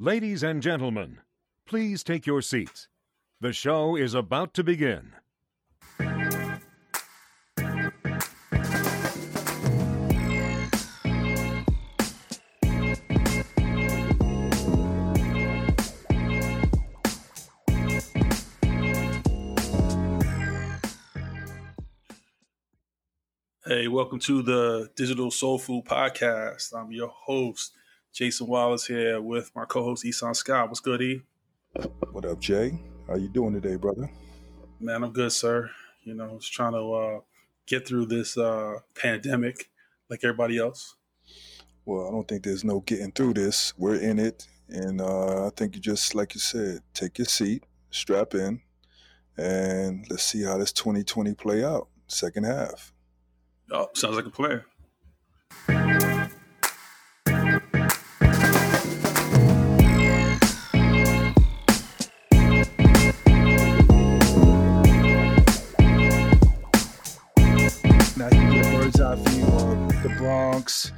Ladies and gentlemen, please take your seats. The show is about to begin. Hey, welcome to the Digital Soul Food Podcast. I'm your host, Jason Wallace, here with my co-host Esan Scott. What's good, E? What up, Jay? How you doing today, brother? Man, I'm good, sir. You know, just trying to uh, get through this uh, pandemic like everybody else. Well, I don't think there's no getting through this. We're in it, and uh, I think you just, like you said, take your seat, strap in, and let's see how this 2020 play out. Second half. Oh, sounds like a plan. Get a bird's view of the Bronx,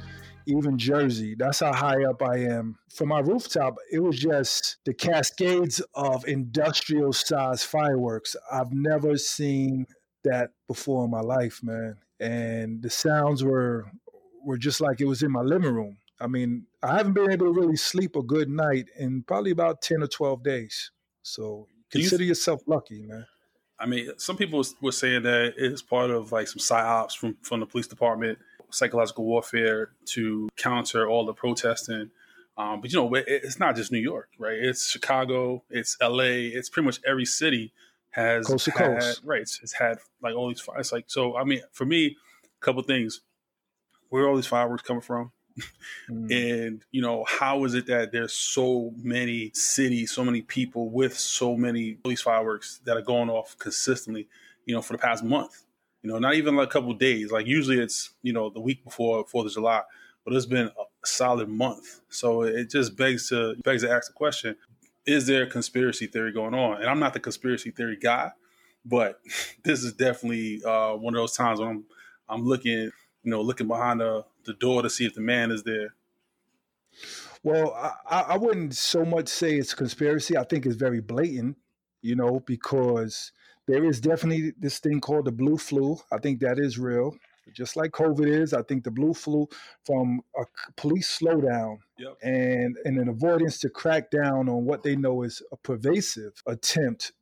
even Jersey. That's how high up I am. From my rooftop, it was just the cascades of industrial sized fireworks. I've never seen that before in my life, man. And the sounds were were just like it was in my living room. I mean, I haven't been able to really sleep a good night in probably about 10 or 12 days. So Do you- consider yourself lucky, man. I mean, some people were saying that it's part of like some psyops from from the police department, psychological warfare to counter all the protesting. Um, but you know, it- it's not just New York, right? It's Chicago, it's L.A., it's pretty much every city has Coast to had, coast. right? It's, it's had like all these fires. It's like so. I mean, for me, a couple things: where are all these fireworks coming from? Mm. and you know how is it that there's so many cities so many people with so many police fireworks that are going off consistently you know for the past month? You know not even like a couple days. Like usually it's you know the week before fourth of july but it's been a solid month. So it just begs to begs to ask the question is there a conspiracy theory going on? And i'm not the conspiracy theory guy but this is definitely uh, one of those times when i'm i'm looking you know looking behind the, the door to see if the man is there Well, I, I wouldn't so much say it's a conspiracy. I think it's very blatant, you know, because there is definitely this thing called the blue flu. I think that is real. Just like COVID is, I think the blue flu from a police slowdown Yep. and, and an avoidance to crack down on what they know is a pervasive attempt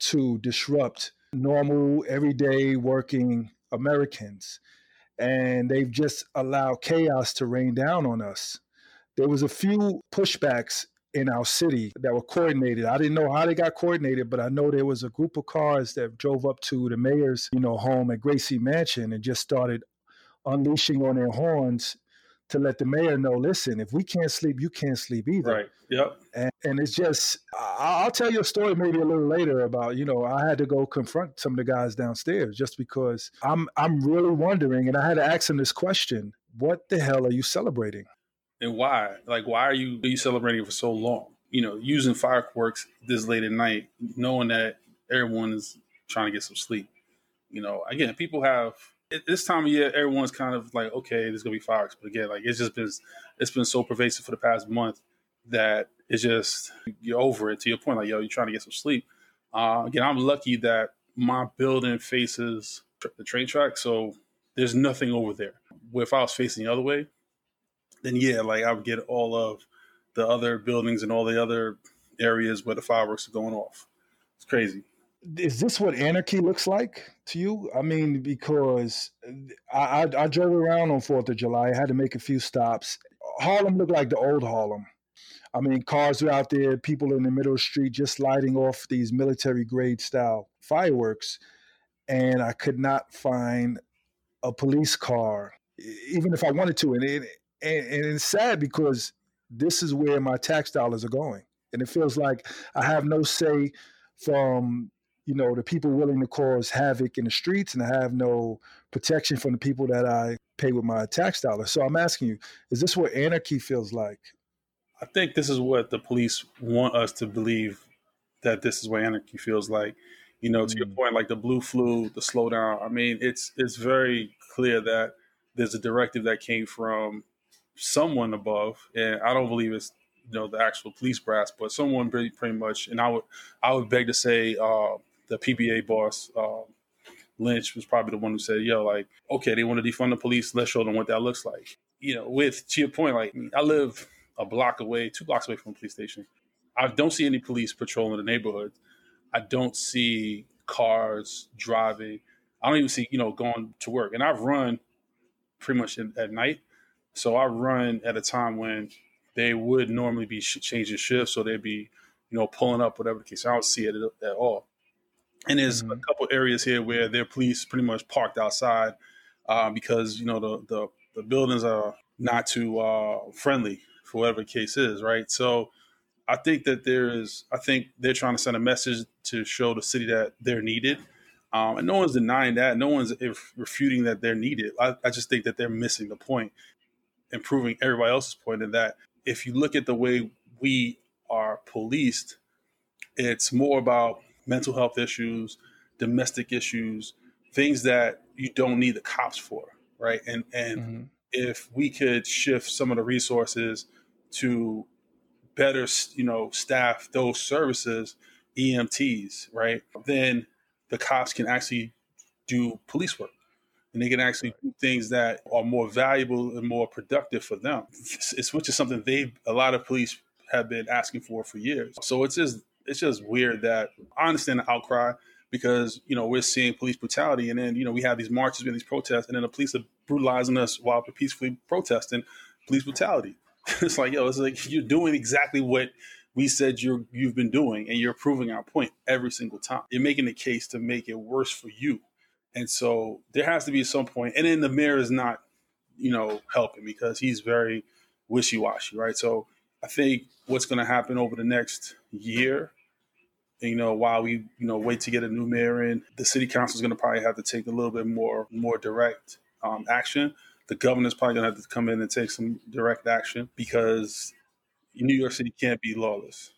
to disrupt normal, everyday working Americans. And they've just allowed chaos to rain down on us there was a few pushbacks in our city that were coordinated. I didn't know how they got coordinated, but I know there was a group of cars that drove up to the mayor's, you know, home at Gracie Mansion and just started unleashing on their horns to let the mayor know, listen, if we can't sleep, you can't sleep either. Right. Yep. And, and it's just, I'll tell you a story maybe a little later about, you know, I had to go confront some of the guys downstairs just because I'm, I'm really wondering, and I had to ask them this question: What the hell are you celebrating? And why? Like, why are you are you celebrating for so long? You know, using fireworks this late at night, knowing that everyone is trying to get some sleep. You know, again, people have this time of year. Everyone's kind of like, okay, there's gonna be fireworks, but again, like it's just been it's been so pervasive for the past month that it's just you're over it. To your point, like, yo, you're trying to get some sleep. Uh, again, I'm lucky that my building faces the train track, so there's nothing over there. If I was facing the other way, then yeah, like I would get all of the other buildings and all the other areas where the fireworks are going off. It's crazy. Is this what anarchy looks like to you? I mean, because uh, I, I, I drove around on Fourth of July. I had to make a few stops. Harlem looked like the old Harlem. I mean, cars were out there, people in the middle of the street just lighting off these military grade style fireworks, and I could not find a police car, even if I wanted to. And it, and, and it's sad because this is where my tax dollars are going, and it feels like I have no say from you know the people willing to cause havoc in the streets and I have no protection from the people that I pay with my tax dollars. So I'm asking you, is this what anarchy feels like? I think this is what the police want us to believe that this is what anarchy feels like. You know, to your Mm. point, like the blue flu, the slowdown. I mean, it's it's very clear that there's a directive that came from someone above, and I don't believe it's you know the actual police brass, but someone pretty pretty much, and I would I would beg to say uh, the PBA boss. Uh, Lynch was probably the one who said, "Yo, like, okay, they want to defund the police. Let's show them what that looks like." You know, with to your point, like, I live a block away, two blocks away from a police station. I don't see any police patrolling the neighborhood. I don't see cars driving. I don't even see, you know, going to work. And I've run pretty much in, at night. So I run at a time when they would normally be sh- changing shifts, so they'd be, you know, pulling up, whatever the case. I don't see it at, at all. And there's mm-hmm. a couple areas here where their police pretty much parked outside uh, because you know the, the, the buildings are not too uh, friendly for whatever the case is, right? So I think that there is. I think they're trying to send a message to show the city that they're needed. Um, and no one's denying that. No one's refuting that they're needed. I, I, just think that they're missing the point and proving everybody else's point in that if you look at the way we are policed, it's more about mental health issues, domestic issues, things that you don't need the cops for, right? And and mm-hmm. if we could shift some of the resources to better, you know, staff those services, EMTs, right? Then the cops can actually do police work and they can actually do things that are more valuable and more productive for them. It's which is something they a lot of police have been asking for for years. So it's just it's just weird that I understand the outcry because you know we're seeing police brutality, and then you know we have these marches and these protests, and then the police are brutalizing us while we're peacefully protesting police brutality. it's like yo, it's like you're doing exactly what we said you're you've been doing, and you're proving our point every single time. You're making the case to make it worse for you, and so there has to be some point. And then the mayor is not, you know, helping because he's very wishy washy, right? So I think what's going to happen over the next year, you know, while we you know wait to get a new mayor in, the city council is going to probably have to take a little bit more more direct um, action. The governor's probably going to have to come in and take some direct action because New York City can't be lawless.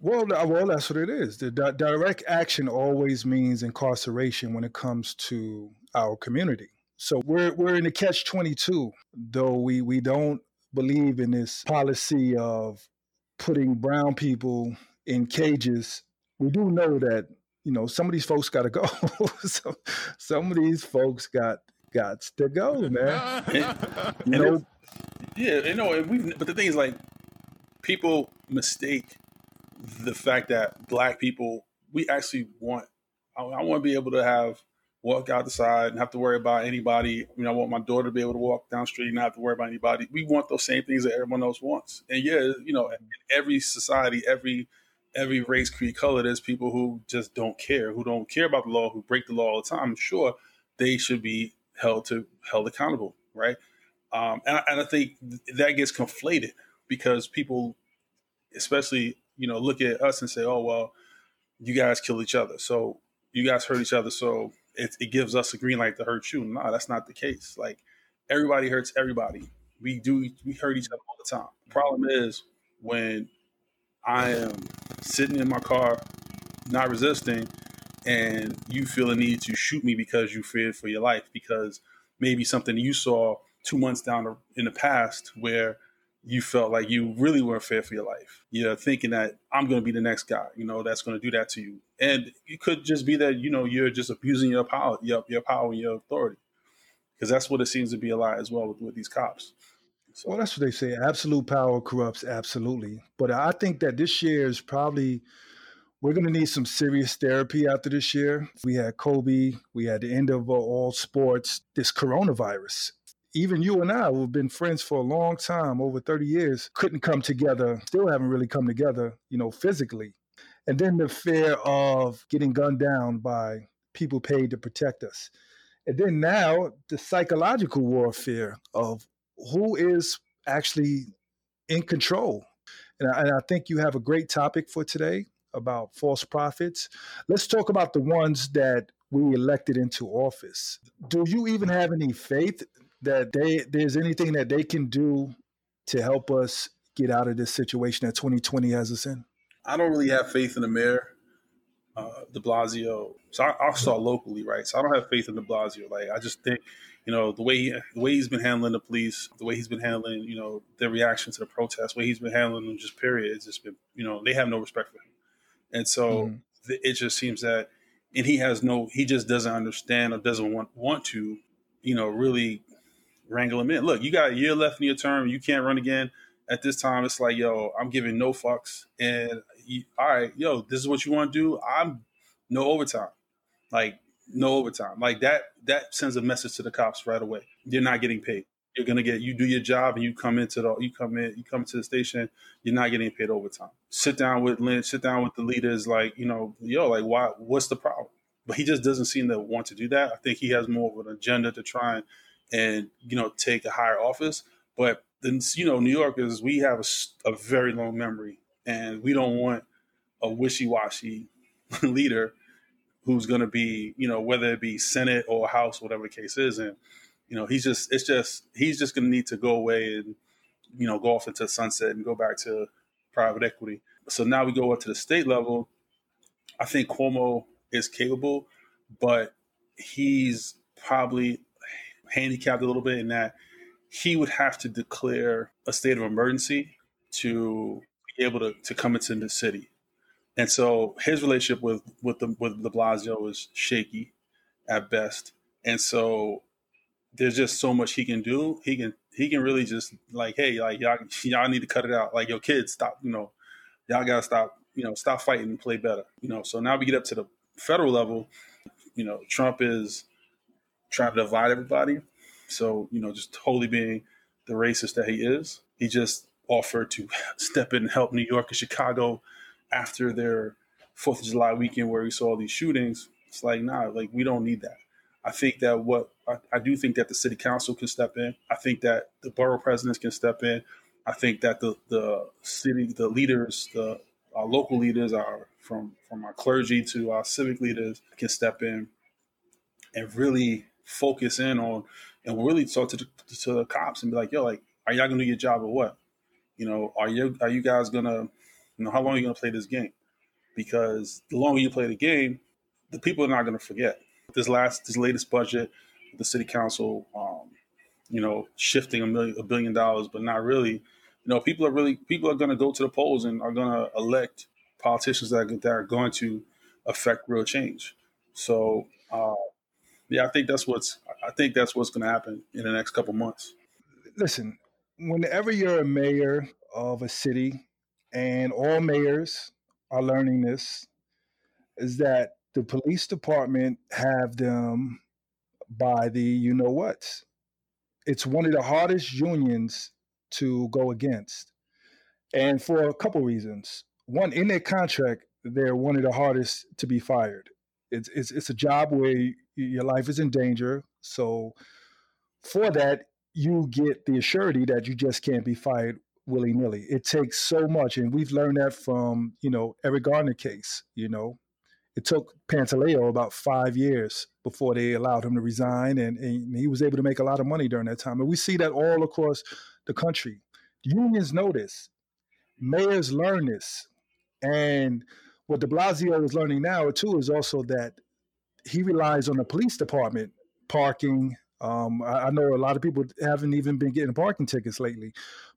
Well, well, that's what it is. The di- direct action always means incarceration when it comes to our community. So we're we're in the catch twenty two. Though we we don't believe in this policy of putting brown people in cages, we do know that you know some of these folks got to go. some, some of these folks got got to go, man. and, you know, yeah, you know, we but the thing is, like, people mistake the fact that black people we actually want. I, I want to be able to have walk outside and have to worry about anybody. I mean, I want my daughter to be able to walk down the street and not have to worry about anybody. We want those same things that everyone else wants. And yeah, you know, in every society, every every race, creed, color, there's people who just don't care, who don't care about the law, who break the law all the time. Sure, they should be held to held accountable, right? Um, and, I, and I think that gets conflated because people, especially you know, look at us and say, "Oh well, you guys kill each other, so you guys hurt each other, so it, it gives us a green light to hurt you. No, that's not the case. Like everybody hurts everybody. We do we hurt each other all the time. The problem is when I am sitting in my car, not resisting, and you feel a need to shoot me because you feared for your life because maybe something you saw two months down in the past where you felt like you really weren't fair for your life. You're thinking that I'm going to be the next guy, you know, that's going to do that to you. And it could just be that, you know, you're just abusing your power, your, your power and your authority. Because that's what it seems to be a lot as well with, with these cops. So. Well, that's what they say. Absolute power corrupts absolutely. But I think that this year is probably we're going to need some serious therapy after this year. We had Kobe, we had the end of all sports, this coronavirus even you and I, who've been friends for a long time, over 30 years, couldn't come together, still haven't really come together, you know, physically. And then the fear of getting gunned down by people paid to protect us. And then now the psychological warfare of who is actually in control. And I, and I think you have a great topic for today about false prophets. Let's talk about the ones that we elected into office. Do you even have any faith that they there's anything that they can do to help us get out of this situation that 2020 has us in? I don't really have faith in the mayor, uh, De Blasio. So I, I saw locally, right? So I don't have faith in De Blasio. Like I just think you know the way he, the way he's been handling the police, the way he's been handling you know their reaction to the protests, the way he's been handling them, just period. It's just been you know they have no respect for him, and so mm-hmm. it just seems that, and he has no, he just doesn't understand or doesn't want want to, you know, really wrangle him in. Look, you got a year left in your term, you can't run again. At this time, it's like, yo, I'm giving no fucks, and you, all right, yo, this is what you want to do. I'm no overtime, like no overtime, like that. That sends a message to the cops right away. You're not getting paid. You're gonna get you do your job and you come into the you come in you come to the station. You're not getting paid overtime. Sit down with Lynch. Sit down with the leaders. Like you know, yo, like why? What's the problem? But he just doesn't seem to want to do that. I think he has more of an agenda to try and and you know take a higher office. But then you know, New Yorkers, we have a, a very long memory, and we don't want a wishy-washy leader who's going to be, you know, whether it be Senate or House, whatever the case is, and you know, he's just, it's just, he's just going to need to go away and, you know, go off into sunset and go back to private equity. So now we go up to the state level. I think Cuomo is capable, but he's probably handicapped a little bit in that he would have to declare a state of emergency to be able to, to come into the city. And so his relationship with with the with Blasio is shaky at best. And so there's just so much he can do. He can he can really just like, hey, like y'all y'all need to cut it out. Like your kids, stop, you know, y'all gotta stop, you know, stop fighting and play better. You know, so now we get up to the federal level, you know, Trump is trying to divide everybody. So, you know, just totally being the racist that he is. He just offered to step in and help New York and Chicago after their Fourth of July weekend where we saw these shootings. It's like, nah, like we don't need that. I think that what I, I, do think that the city council can step in. I think that the borough presidents can step in. I think that the the city, the leaders, the our local leaders, are from from our clergy to our civic leaders can step in and really focus in on and really talk to the, to the cops and be like, yo, like, are y'all gonna do your job or what? You know, are you are you guys gonna you know, how long are you to play this game? Because the longer you play the game, the people are not to forget. This last, this latest budget, the city council, um, you know, shifting a million, a billion dollars, but not really. You know, people are really, people are to go to the polls and are to elect politicians that, that are going to affect real change. So, uh, yeah, I think that's what's, I think that's what's going to happen in the next couple months. Listen, whenever you're a mayor of a city and all mayors are learning this, is that the police department have them by the you know what. It's one of the hardest unions to go against. And for a couple reasons. One, in their contract, they're one of the hardest to be fired. It's, it's, it's a job where your life is in danger. So for that, you get the assurity that you just can't be fired willy nilly. It takes so much, and we've learned that from you know Eric Garner case. You know, it took Pantaleo about five years before they allowed him to resign, and, and he was able to make a lot of money during that time. And we see that all across the country. Unions know this, mayors learn this, and what De Blasio is learning now too is also that he relies on the police department parking. Um, I, I know a lot of people haven't even been getting parking tickets lately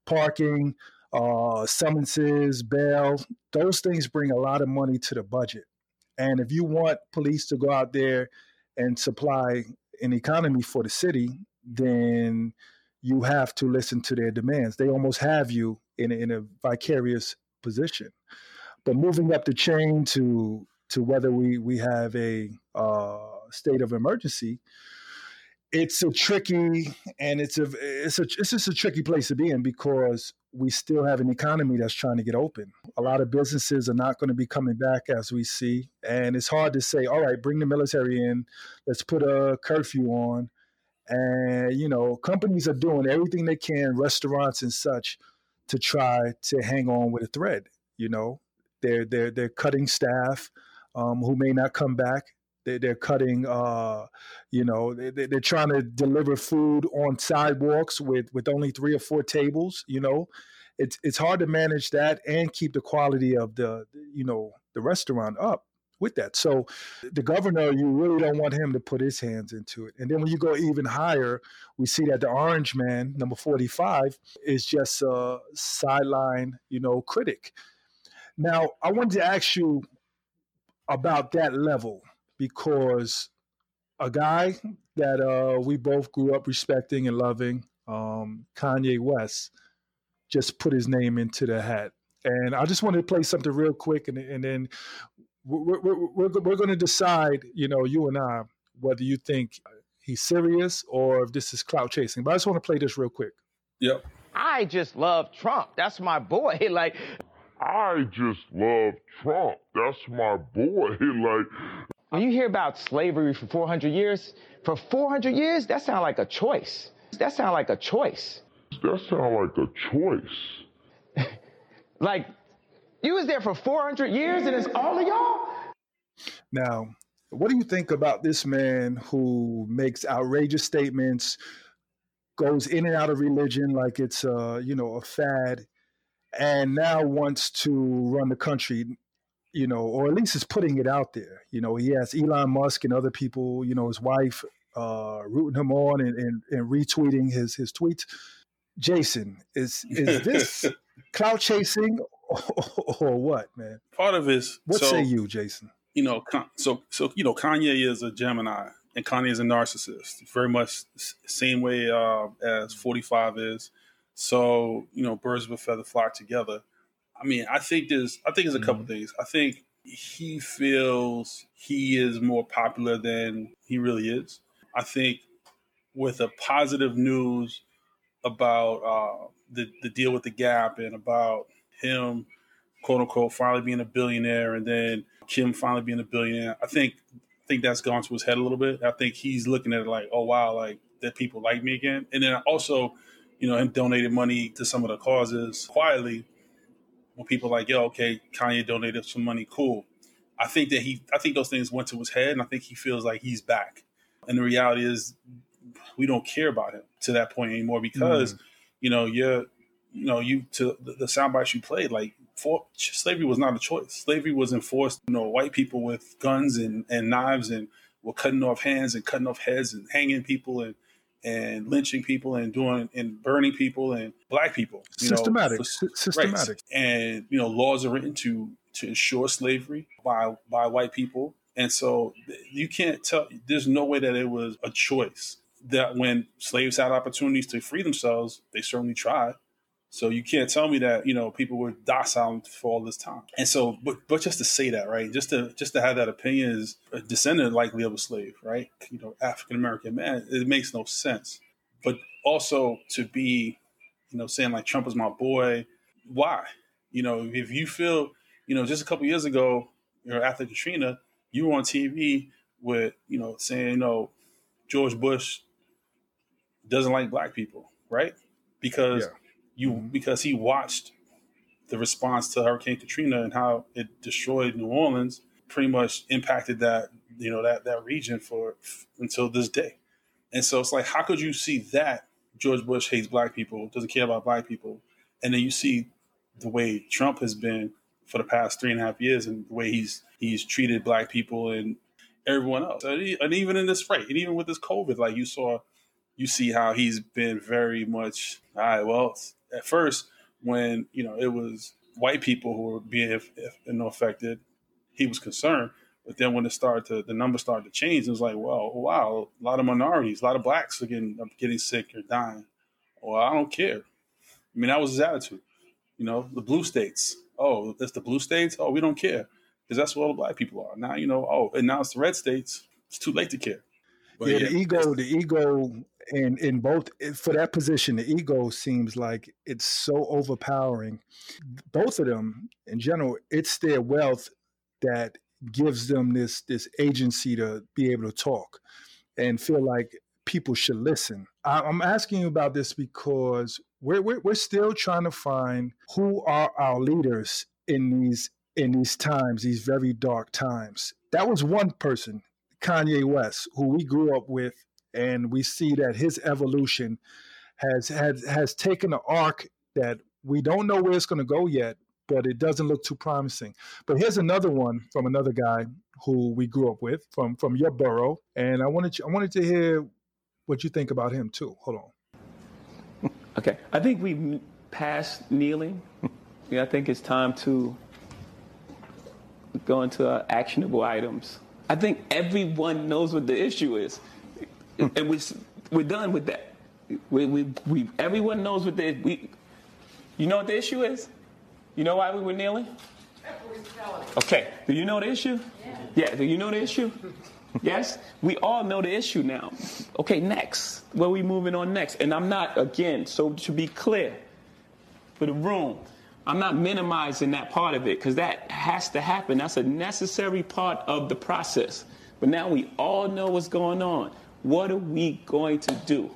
parking, uh, summonses, bail, those things bring a lot of money to the budget. And if you want police to go out there and supply an economy for the city, then you have to listen to their demands. They almost have you in in a vicarious position. But moving up the chain to to whether we we have a uh, state of emergency, it's a tricky and it's a it's a it's just a tricky place to be in because we still have an economy that's trying to get open. A lot of businesses are not going to be coming back as we see, and it's hard to say, all right, bring the military in, let's put a curfew on, and you know, companies are doing everything they can, restaurants and such, to try to hang on with a thread. You know, they're they're they're cutting staff um, who may not come back they, they're cutting, uh, you know, they, they're trying to deliver food on sidewalks with, with only three or four tables. You know, it's it's hard to manage that and keep the quality of the, you know, the restaurant up. with that. So the governor, you really don't want him to put his hands into it. And then when you go even higher, we see that the orange man, number 45, is just a sideline, you know, critic. Now, I wanted to ask you about that level because a guy that uh, we both grew up respecting and loving, um, Kanye West, just put his name into the hat. And I just wanted to play something real quick, and, and then we're, we're, we're, we're going to decide, you know, you and I, whether you think he's serious or if this is clout chasing. But I just want to play this real quick. Yep. I just love Trump. That's my boy. Like, I just love Trump. That's my boy. Like, when you hear about slavery for 400 years, for 400 years, that sounds like a choice. That sounds like a choice. That sounds like a choice. like, you was there for 400 years and it's all of y'all? Now, what do you think about this man who makes outrageous statements, goes in and out of religion like it's uh, you know, a fad, and now wants to run the country, you know, or at least is putting it out there. You know, he has Elon Musk and other people, you know, his wife uh, rooting him on and, and, and retweeting his his tweets. Jason, is is this clout chasing or what, man? Part of his. What so, say you, Jason? You know, so so you know, Kanye is a Gemini, and Kanye is a narcissist, very much same way uh, as Forty Five is. So you know, birds of a feather flock together. I mean, I think there's, I think there's a couple mm-hmm. things. I think he feels he is more popular than he really is. I think with the positive news about uh, the the deal with the Gap and about him, quote unquote, finally being a billionaire, and then Kim finally being a billionaire. I think I think that's gone to his head a little bit. I think he's looking at it like, oh wow, like that people like me again. And then also, you know, him donated money to some of the causes quietly. When people like, yo, okay, Kanye donated some money, cool. I think that he, I think those things went to his head, and I think he feels like he's back. And the reality is, we don't care about him to that point anymore because, mm. you know, you're you know, you to the, the sound bites you played, like for slavery was not a choice. Slavery was enforced. You know, white people with guns and, and knives and were cutting off hands and cutting off heads and hanging people and and lynching people and doing and burning people and black people. systematic, know, for, systematic. Right. And you know, laws are written to to ensure slavery by by white people, and so you can't tell. There's no way that it was a choice. That when slaves had opportunities to free themselves, they certainly tried. So you can't tell me that you know people were docile for all this time. And so, but but just to say that, right? Just to just to have that opinion is a descendant likely of a slave, right? You know, African American man. It makes no sense. But also to be, you know, saying like Trump is my boy. Why? You know, if you feel, you know, just a couple years ago, you know, after Katrina, you were on TV with, you know, saying, you know, George Bush doesn't like black people, right? Because yeah you mm-hmm. because he watched the response to Hurricane Katrina and how it destroyed New Orleans, pretty much impacted that you know that that region for until this day. And so it's like, how could you see that George Bush hates black people, doesn't care about black people, and then you see the way Trump has been for the past three and a half years and the way he's he's treated black people and everyone else, and even in this right, and even with this COVID, like you saw, you see how he's been very much all right. Well, at first when you know it was white people who were being if, if, you know, affected, he was concerned. But then when it started to the numbers started to change, it was like, well, wow, a lot of minorities, a lot of blacks are getting getting sick or dying. Well, I don't care. I mean, that was his attitude. You know, the blue states. Oh, it's the blue states. Oh, we don't care because that's where all the black people are now. You know, oh, and now it's the red states. It's too late to care. But yeah, yeah, the ego, the ego and in both eh, for that position the ego seems like it's so overpowering. Both of them in general it's their wealth that gives them this this agency to be able to talk and feel like people should listen. I'm asking you about this because we're, we're, we're still trying to find who are our leaders in these in these times these very dark times. That was one person kanye west who we grew up with and we see that his evolution has has has taken an arc that we don't know where it's going to go yet, but it doesn't look too promising. But here's another one from another guy who we grew up with from from your borough, and I wanted you, I wanted to hear what you think about him too. Hold on. Okay, I think we've passed kneeling. yeah, I think it's time to go into uh, actionable items. I think everyone knows what the issue is, and we we're done with that. We, we, we everyone knows what the we. You know what the issue is? You know why we were kneeling? Okay. Do you know the issue? Yeah. yeah. Do you know the issue? yes. We all know the issue now. Okay. Next. Where we moving on next? And I'm not again. So to be clear, for the room, I'm not minimizing that part of it because that has to happen. That's a necessary part of the process. But now we all know what's going on. What are we going to do?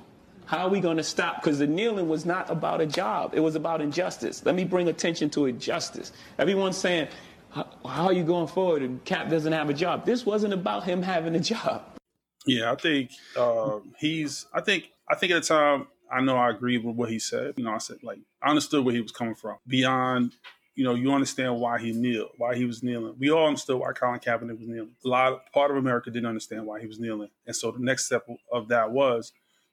How are we going to stop? Because the kneeling was not about a job, it was about injustice. Let me bring attention to injustice. Everyone's saying, How are you going forward? And Kap doesn't have a job. This wasn't about him having a job. Yeah, I think uh, he's, I think, I think at the time, I know I agree with what he said. You know, I said like I understood where he was coming from. Beyond, you know, you understand why he kneeled, why he was kneeling. We all understood why Colin Kaepernick was kneeling. A lot of, part of America didn't understand why he was kneeling, and so the next step of that was,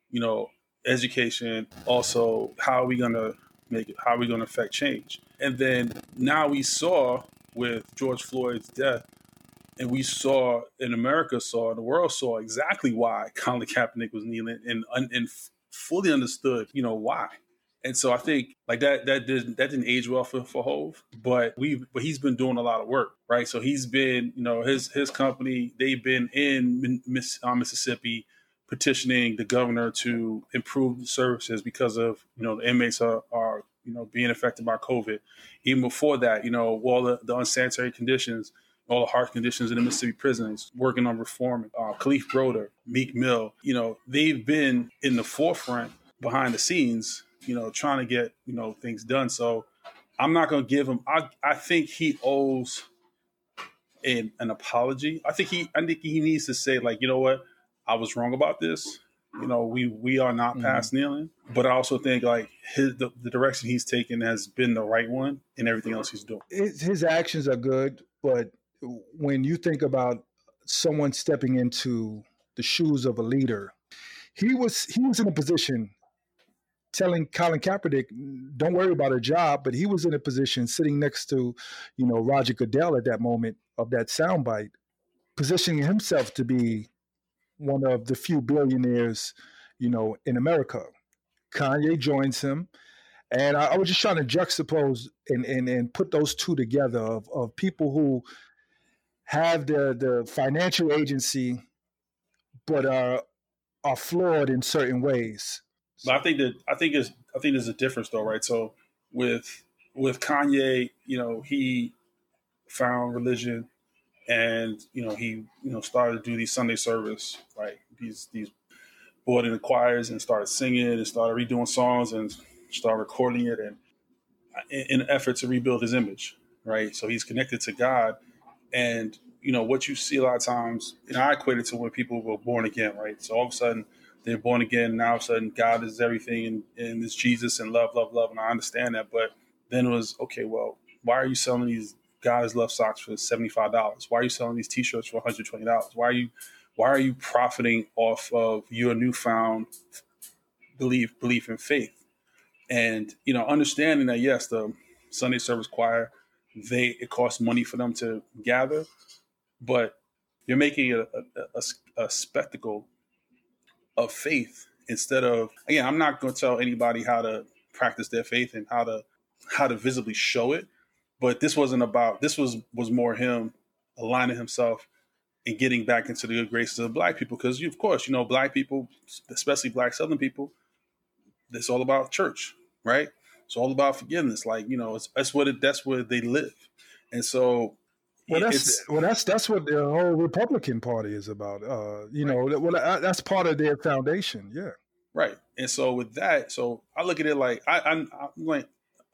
you know, education. Also, how are we to make it? How are we to affect change? And then now we saw with George Floyd's death and we saw in America saw the world saw exactly why Colin Kaepernick was kneeling and and fully understood, you know, why. And so I think like that that didn't that didn't age well for for Hov, but we but he's been doing a lot of work, right? So he's been, you know, his his company they've been in Miss, uh, Mississippi petitioning the governor to improve the services because of you know the inmates are, are you know being affected by COVID. Even before that, you know, all the, the unsanitary conditions all the harsh conditions in the Mississippi prisons, working on reform. Uh, Kalief Browder, Meek Mill, you know, they've been in the forefront behind the scenes, you know, trying to get, you know, things done. So I'm not going to give him, I, I think he owes an, an apology. I think he, I think he needs to say like, you know what, I was wrong about this. You know, we we are not mm-hmm. past kneeling, but I also think like his the, the, direction he's taken has been the right one, and everything else he's doing. His, his actions are good, but when you think about someone stepping into the shoes of a leader, he was he was in a position telling Colin Kaepernick, "Don't worry about a job," but he was in a position sitting next to, you know, Roger Goodell at that moment of that soundbite, positioning himself to be one of the few billionaires, you know, in America. Kanye joins him. And I, I was just trying to juxtapose and, and, and put those two together of, of people who have the the financial agency, but are are flawed in certain ways. But I think that I think is I think there's a difference though, right? So with with Kanye, you know, he found religion and you know he you know started to do these Sunday service, right? These these brought in the choirs and started singing and started redoing songs and started recording it and in an effort to rebuild his image, right? So he's connected to God and you know what you see a lot of times, and I equate it to when people were born again, right? So all of a sudden they're born again. Now all of a sudden God is everything, and, and it's Jesus and love, love, love, and I understand that. But then it was okay. Well, why are you selling these God is love socks for seventy five dollars? Why are you selling these T shirts for one hundred twenty dollars? Why are you why are you profiting off of your newfound belief belief in faith? And you know, understanding that yes, the Sunday service choir they it costs money for them to gather, but you're making a, a, a, a spectacle of faith instead of again. I'm not going to tell anybody how to practice their faith and how to how to visibly show it, but this wasn't about. This was was more him aligning himself and getting back into the good graces of black people because of course you know black people especially black southern people it's all about church right it's all about forgiveness. Like you know, it's, that's what it. That's where they live, and so. Well, that's well, that's that's what the whole Republican Party is about. Uh, you right. know, well, that's part of their foundation. Yeah. Right, and so with that, so I look at it like I, I'm, I'm like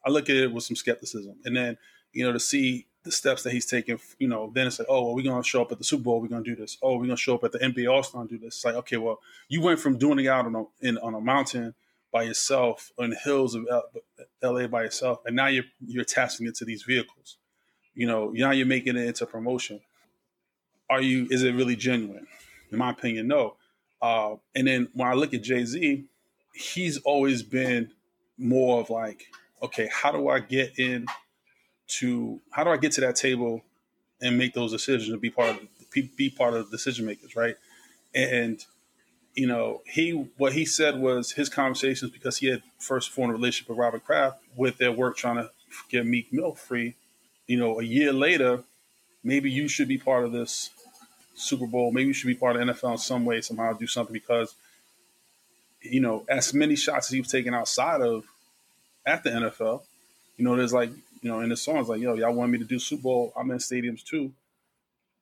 I look at it with some skepticism, and then you know to see the steps that he's taking, you know, then it's like, oh, well, we're going to show up at the Super Bowl. We're going to do this. Oh, we're going to show up at the NBA All Star and do this. It's like, okay, well, you went from doing it out on a, in, on a mountain by yourself on the hills of LA by yourself, and now you're you're attaching it to these vehicles. You know, now you're making it into promotion. Are you? Is it really genuine? In my opinion, no. Uh, and then when I look at Jay Z, he's always been more of like, okay, how do I get in to how do I get to that table and make those decisions and be part of be part of the decision makers, right? And you know, he what he said was his conversations because he had first formed a relationship with Robert Kraft with their work trying to get Meek Mill free. You know, a year later, maybe you should be part of this Super Bowl. Maybe you should be part of NFL in some way, somehow do something because, you know, as many shots as he was taking outside of at the NFL, you know, there's like, you know, in the songs like, yo, y'all want me to do Super Bowl? I'm in stadiums too.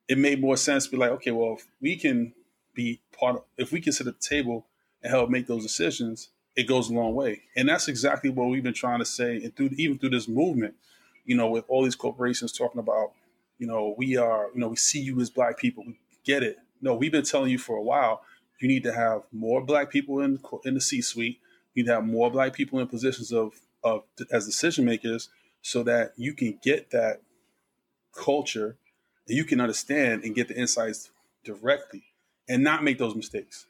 It made more sense to be like, okay, well, if we can be part of, if we can sit at the table and help make those decisions, it goes a long way. And that's exactly what we've been trying to say, and through even through this movement, you know, with all these corporations talking about, you know, we are, you know, we see you as black people, we get it. No, we've been telling you for a while. You need to have more black people in in the C-suite. You need to have more black people in positions of of as decision makers, so that you can get that culture, and you can understand and get the insights directly and not make those mistakes.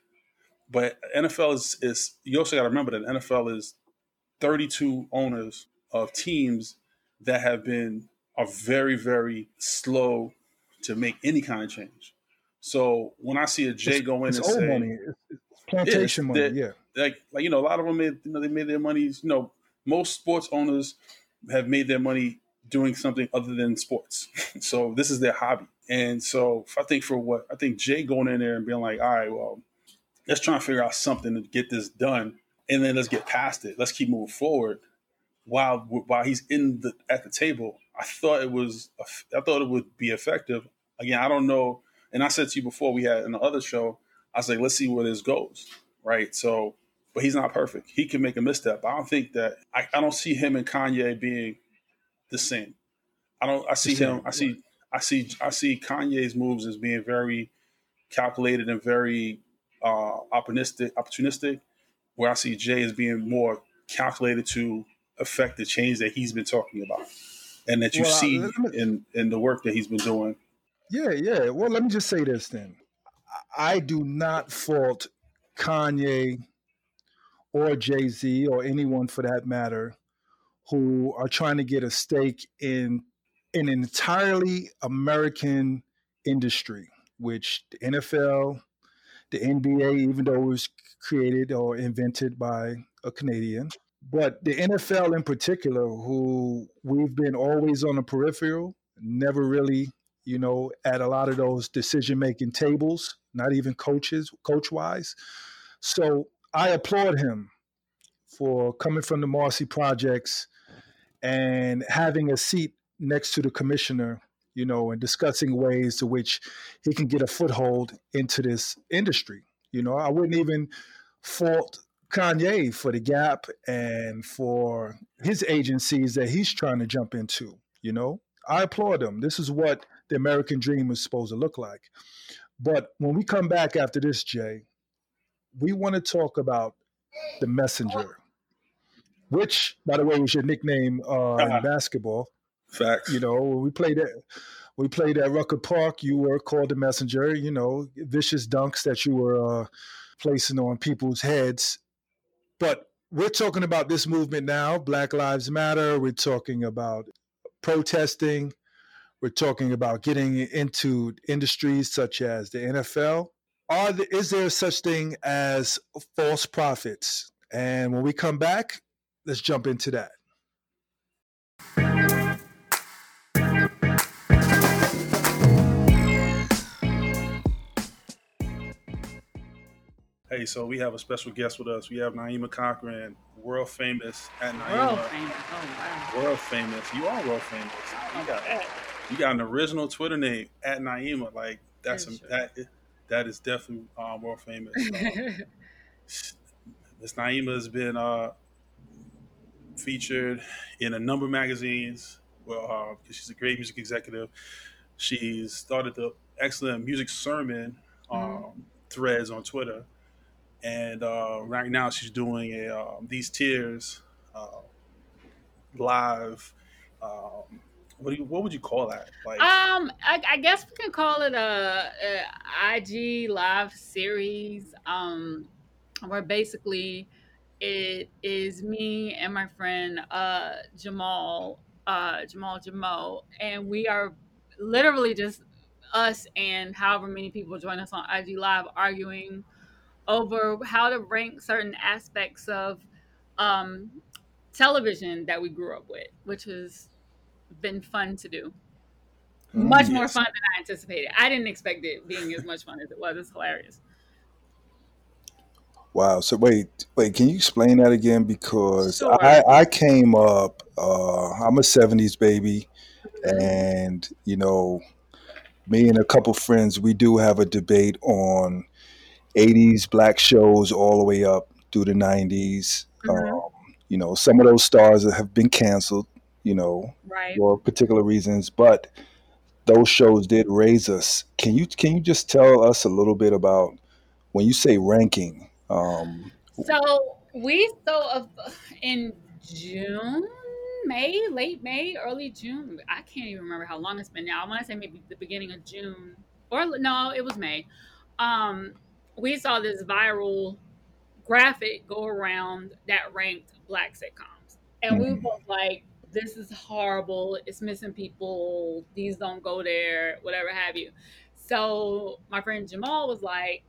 But NFL is, is you also got to remember that NFL is 32 owners of teams that have been are very very slow to make any kind of change. So when I see a Jay it's, go in it's and old say, money, it's plantation money, yeah, like like you know a lot of them made you know they made their money. You know most sports owners have made their money doing something other than sports. so this is their hobby. And so I think for what I think Jay going in there and being like, all right, well, let's try and figure out something to get this done, and then let's get past it. Let's keep moving forward. While while he's in the at the table, I thought it was I thought it would be effective. Again, I don't know. And I said to you before we had in the other show, I was like, let's see where this goes, right? So, but he's not perfect. He can make a misstep. I don't think that I, I don't see him and Kanye being the same. I don't. I see him. I see. I see. I see Kanye's moves as being very calculated and very uh, opportunistic. Opportunistic, where I see Jay as being more calculated to affect the change that he's been talking about, and that you well, see me, in in the work that he's been doing. Yeah, yeah. Well, let me just say this then. I do not fault Kanye or Jay Z or anyone for that matter who are trying to get a stake in an entirely American industry, which the NFL, the NBA, even though it was created or invented by a Canadian, but the NFL in particular, who we've been always on the peripheral, never really, you know, at a lot of those decision making tables, not even coaches, coach wise. So I applaud him for coming from the Marcy Projects and having a seat next to the commissioner, you know, and discussing ways to which he can get a foothold into this industry. You know, I wouldn't even fault Kanye for the gap and for his agencies that he's trying to jump into. You know, I applaud him. This is what the American dream is supposed to look like. But when we come back after this, Jay, we want to talk about the messenger which, by the way, was your nickname uh, uh-huh. in basketball. Facts. You know, we played at we played at Rucker Park. You were called the messenger. You know, vicious dunks that you were uh, placing on people's heads. But we're talking about this movement now. Black Lives Matter. We're talking about protesting. We're talking about getting into industries such as the NFL. Are there, is there such thing as false prophets? And when we come back, let's jump into that. Hey, so we have a special guest with us. We have Naima Cochrane, world famous at Naima. World famous. Oh, wow. World famous. You are world famous. You got, you got an original Twitter name at Naima. Like that's a, that that is definitely uh, world famous. Miss Naima has been uh, featured in a number of magazines. Well, uh, because she's a great music executive. She's started the excellent music sermon um, mm-hmm. threads on Twitter, and uh, right now she's doing a um, these tears uh, live. Um, what do you, what would you call that? Like, um, I, I guess we can call it a, a IG live series. Um, where basically it is me and my friend uh Jamal, uh Jamal Jamo, and we are literally just us and however many people join us on IG Live arguing over how to rank certain aspects of um, television that we grew up with, which has been fun to do. Mm, much yes. more fun than I anticipated. I didn't expect it being as much fun as it was. It's hilarious. Wow. So wait, wait. Can you explain that again? Because sure. I I came up. Uh, I'm a '70s baby, and you know, me and a couple friends, we do have a debate on 80s black shows all the way up through the 90s. Mm-hmm. Um, you know, some of those stars that have been canceled, you know, right. for particular reasons, but those shows did raise us. Can you can you just tell us a little bit about when you say ranking? Um, so we so in June, May, late May, early June. I can't even remember how long it's been now. I want to say maybe the beginning of June, or no, it was May. Um, we saw this viral graphic go around that ranked black sitcoms. And mm-hmm. we were both like, this is horrible. It's missing people. These don't go there, whatever have you. So my friend Jamal was like,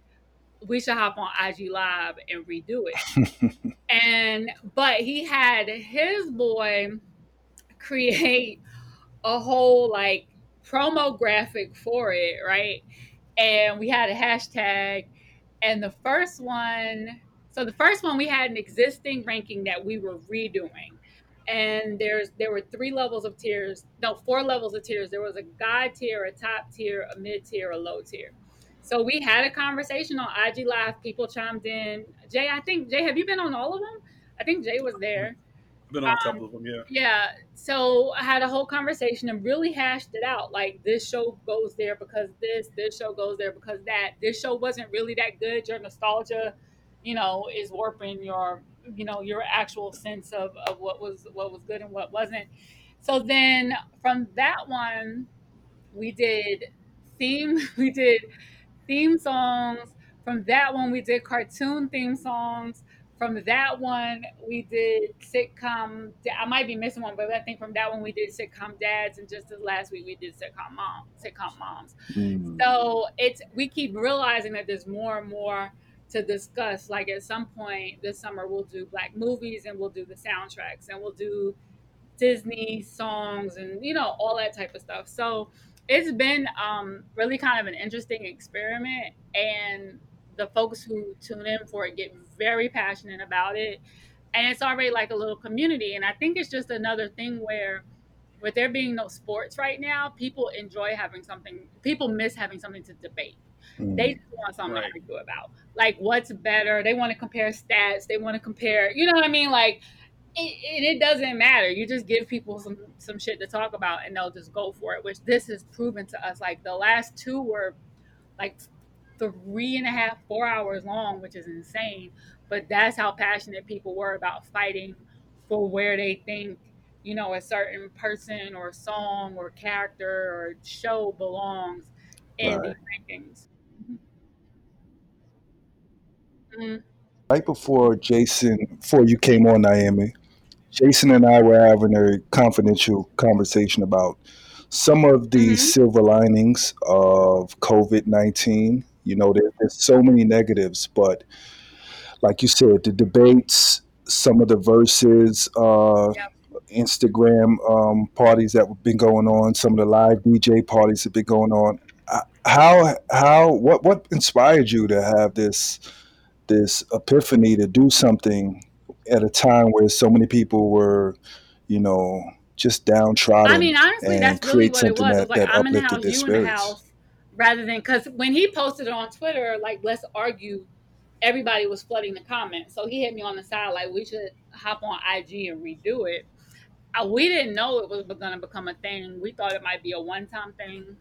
we should hop on IG Live and redo it. and, but he had his boy create a whole like promo graphic for it, right? And we had a hashtag and the first one, so the first one we had an existing ranking that we were redoing. And there's there were three levels of tiers, no, four levels of tiers. There was a guide tier, a top tier, a mid tier, a low tier. So we had a conversation on IG Live. People chimed in. Jay, I think Jay, have you been on all of them? I think Jay was there. Been on um, a couple of them, yeah. Yeah. So I had a whole conversation and really hashed it out. Like this show goes there because this, this show goes there because that. This show wasn't really that good. Your nostalgia, you know, is warping your, you know, your actual sense of, of what was what was good and what wasn't. So then from that one, we did theme, we did theme songs. From that one, we did cartoon theme songs from that one we did sitcom i might be missing one but i think from that one we did sitcom dads and just as last week we did sitcom mom sitcom moms mm. so it's we keep realizing that there's more and more to discuss like at some point this summer we'll do black movies and we'll do the soundtracks and we'll do disney songs and you know all that type of stuff so it's been um, really kind of an interesting experiment and the folks who tune in for it get very passionate about it and it's already like a little community and i think it's just another thing where with there being no sports right now people enjoy having something people miss having something to debate. Mm. they just want something right. to argue about. Like what's better? They want to compare stats. They want to compare you know what i mean? Like it, it, doesn't matter. You just give people some some shit to talk about, and they'll just go for it. Which this has proven to us. Like the last two were like three and a half, four hours long, which is insane. But that's how passionate people were about fighting for where they think, you know, a certain person or song or character or show belongs in right. these rankings. Mm-hmm. Right before Jason, before you came on, Naima, Jason and I were having a confidential conversation about some of the mm-hmm. silver linings of COVID 19 you know, there, there's so many negatives, but like you said, the debates, some of the verses, uh, yep. Instagram um, parties that have been going on, some of the live DJ parties that have been going on. Uh, how how what what inspired you to have this this epiphany to do something at a time where so many people were, you know, just downtrodden? I mean, honestly, that's really what it was. That, it was like I'm in the house, you in the house rather than because when he posted it on Twitter, like let's argue, everybody was flooding the comments. So he hit me on the side like we should hop on IG and redo it. Uh, we didn't know it was going to become a thing. We thought it might be a one time thing,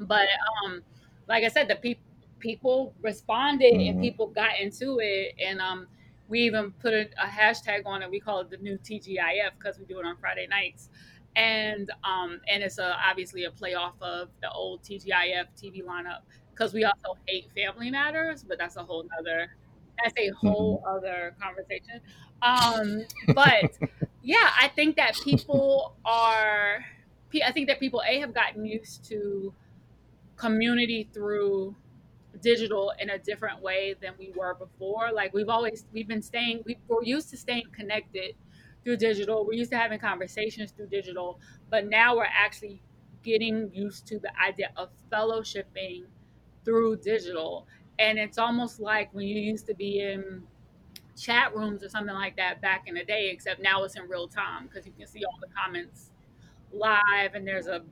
but um, like I said, the people people responded and Mhm. people got into it and um we even put a, a hashtag on it. We call it the new tgif because we do it on friday nights. And um and it's a, obviously a play off of the old tgif tv lineup because we also hate family matters but that's a whole other that's a whole other conversation. Um but yeah i think that people are i think that people a have gotten used to community through digital in a different way than we were before. Like we've always we've been staying we, we're used to staying connected through digital. We're used to having conversations through digital, but now we're actually getting used to the idea of fellowshipping through digital. And it's almost like when you used to be in chat rooms or something like that back in the day, except now it's in real time because you can see all the comments live and there's a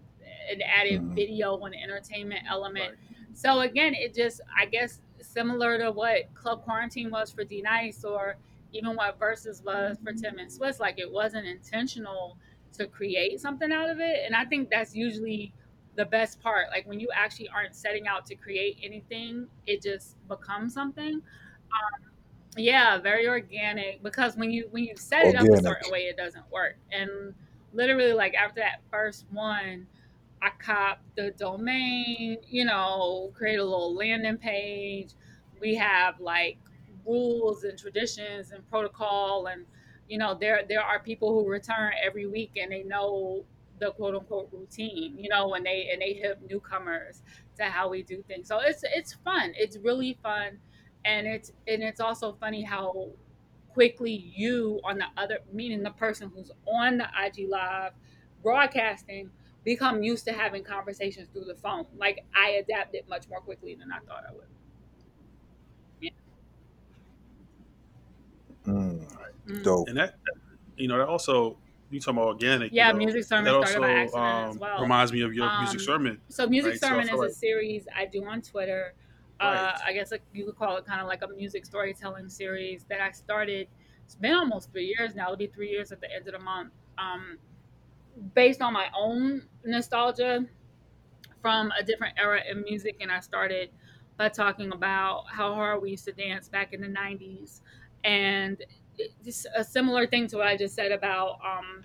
an added Mhm. video and entertainment element. So again, it just I guess similar to what Club Quarantine was for D-Nice or even what Versus was for Tim and Swizz, like it wasn't intentional to create something out of it. And I think that's usually the best part. Like when you actually aren't setting out to create anything, it just becomes something. Um, yeah, very organic. Because when you when you set it up a certain way, it doesn't work. And literally, like after that first one, I cop the domain, you know, create a little landing page. We have like rules and traditions and protocol and you know there there are people who return every week and they know the quote unquote routine, you know, and they and they hip newcomers to how we do things. So it's it's fun. It's really fun. And it's and it's also funny how quickly you on the other meaning the person who's on the IG live broadcasting become used to having conversations through the phone. Like I adapted much more quickly than I thought I would. Yeah. Mm, Mm. dope. and that you know that also you talking about organic. you Yeah, know, music sermon that started by accident um, as well. reminds me of your Um, music sermon. So Music Right, Sermon feel is a series I do on Twitter. Uh, I guess like you could call it kind of like a music storytelling series that I started. It's been almost three years now. It'll be three years at the end of the month. Um, based on my own nostalgia from a different era in music, and I started by talking about how hard we used to dance back in the '90s, and just a similar thing to what I just said about um,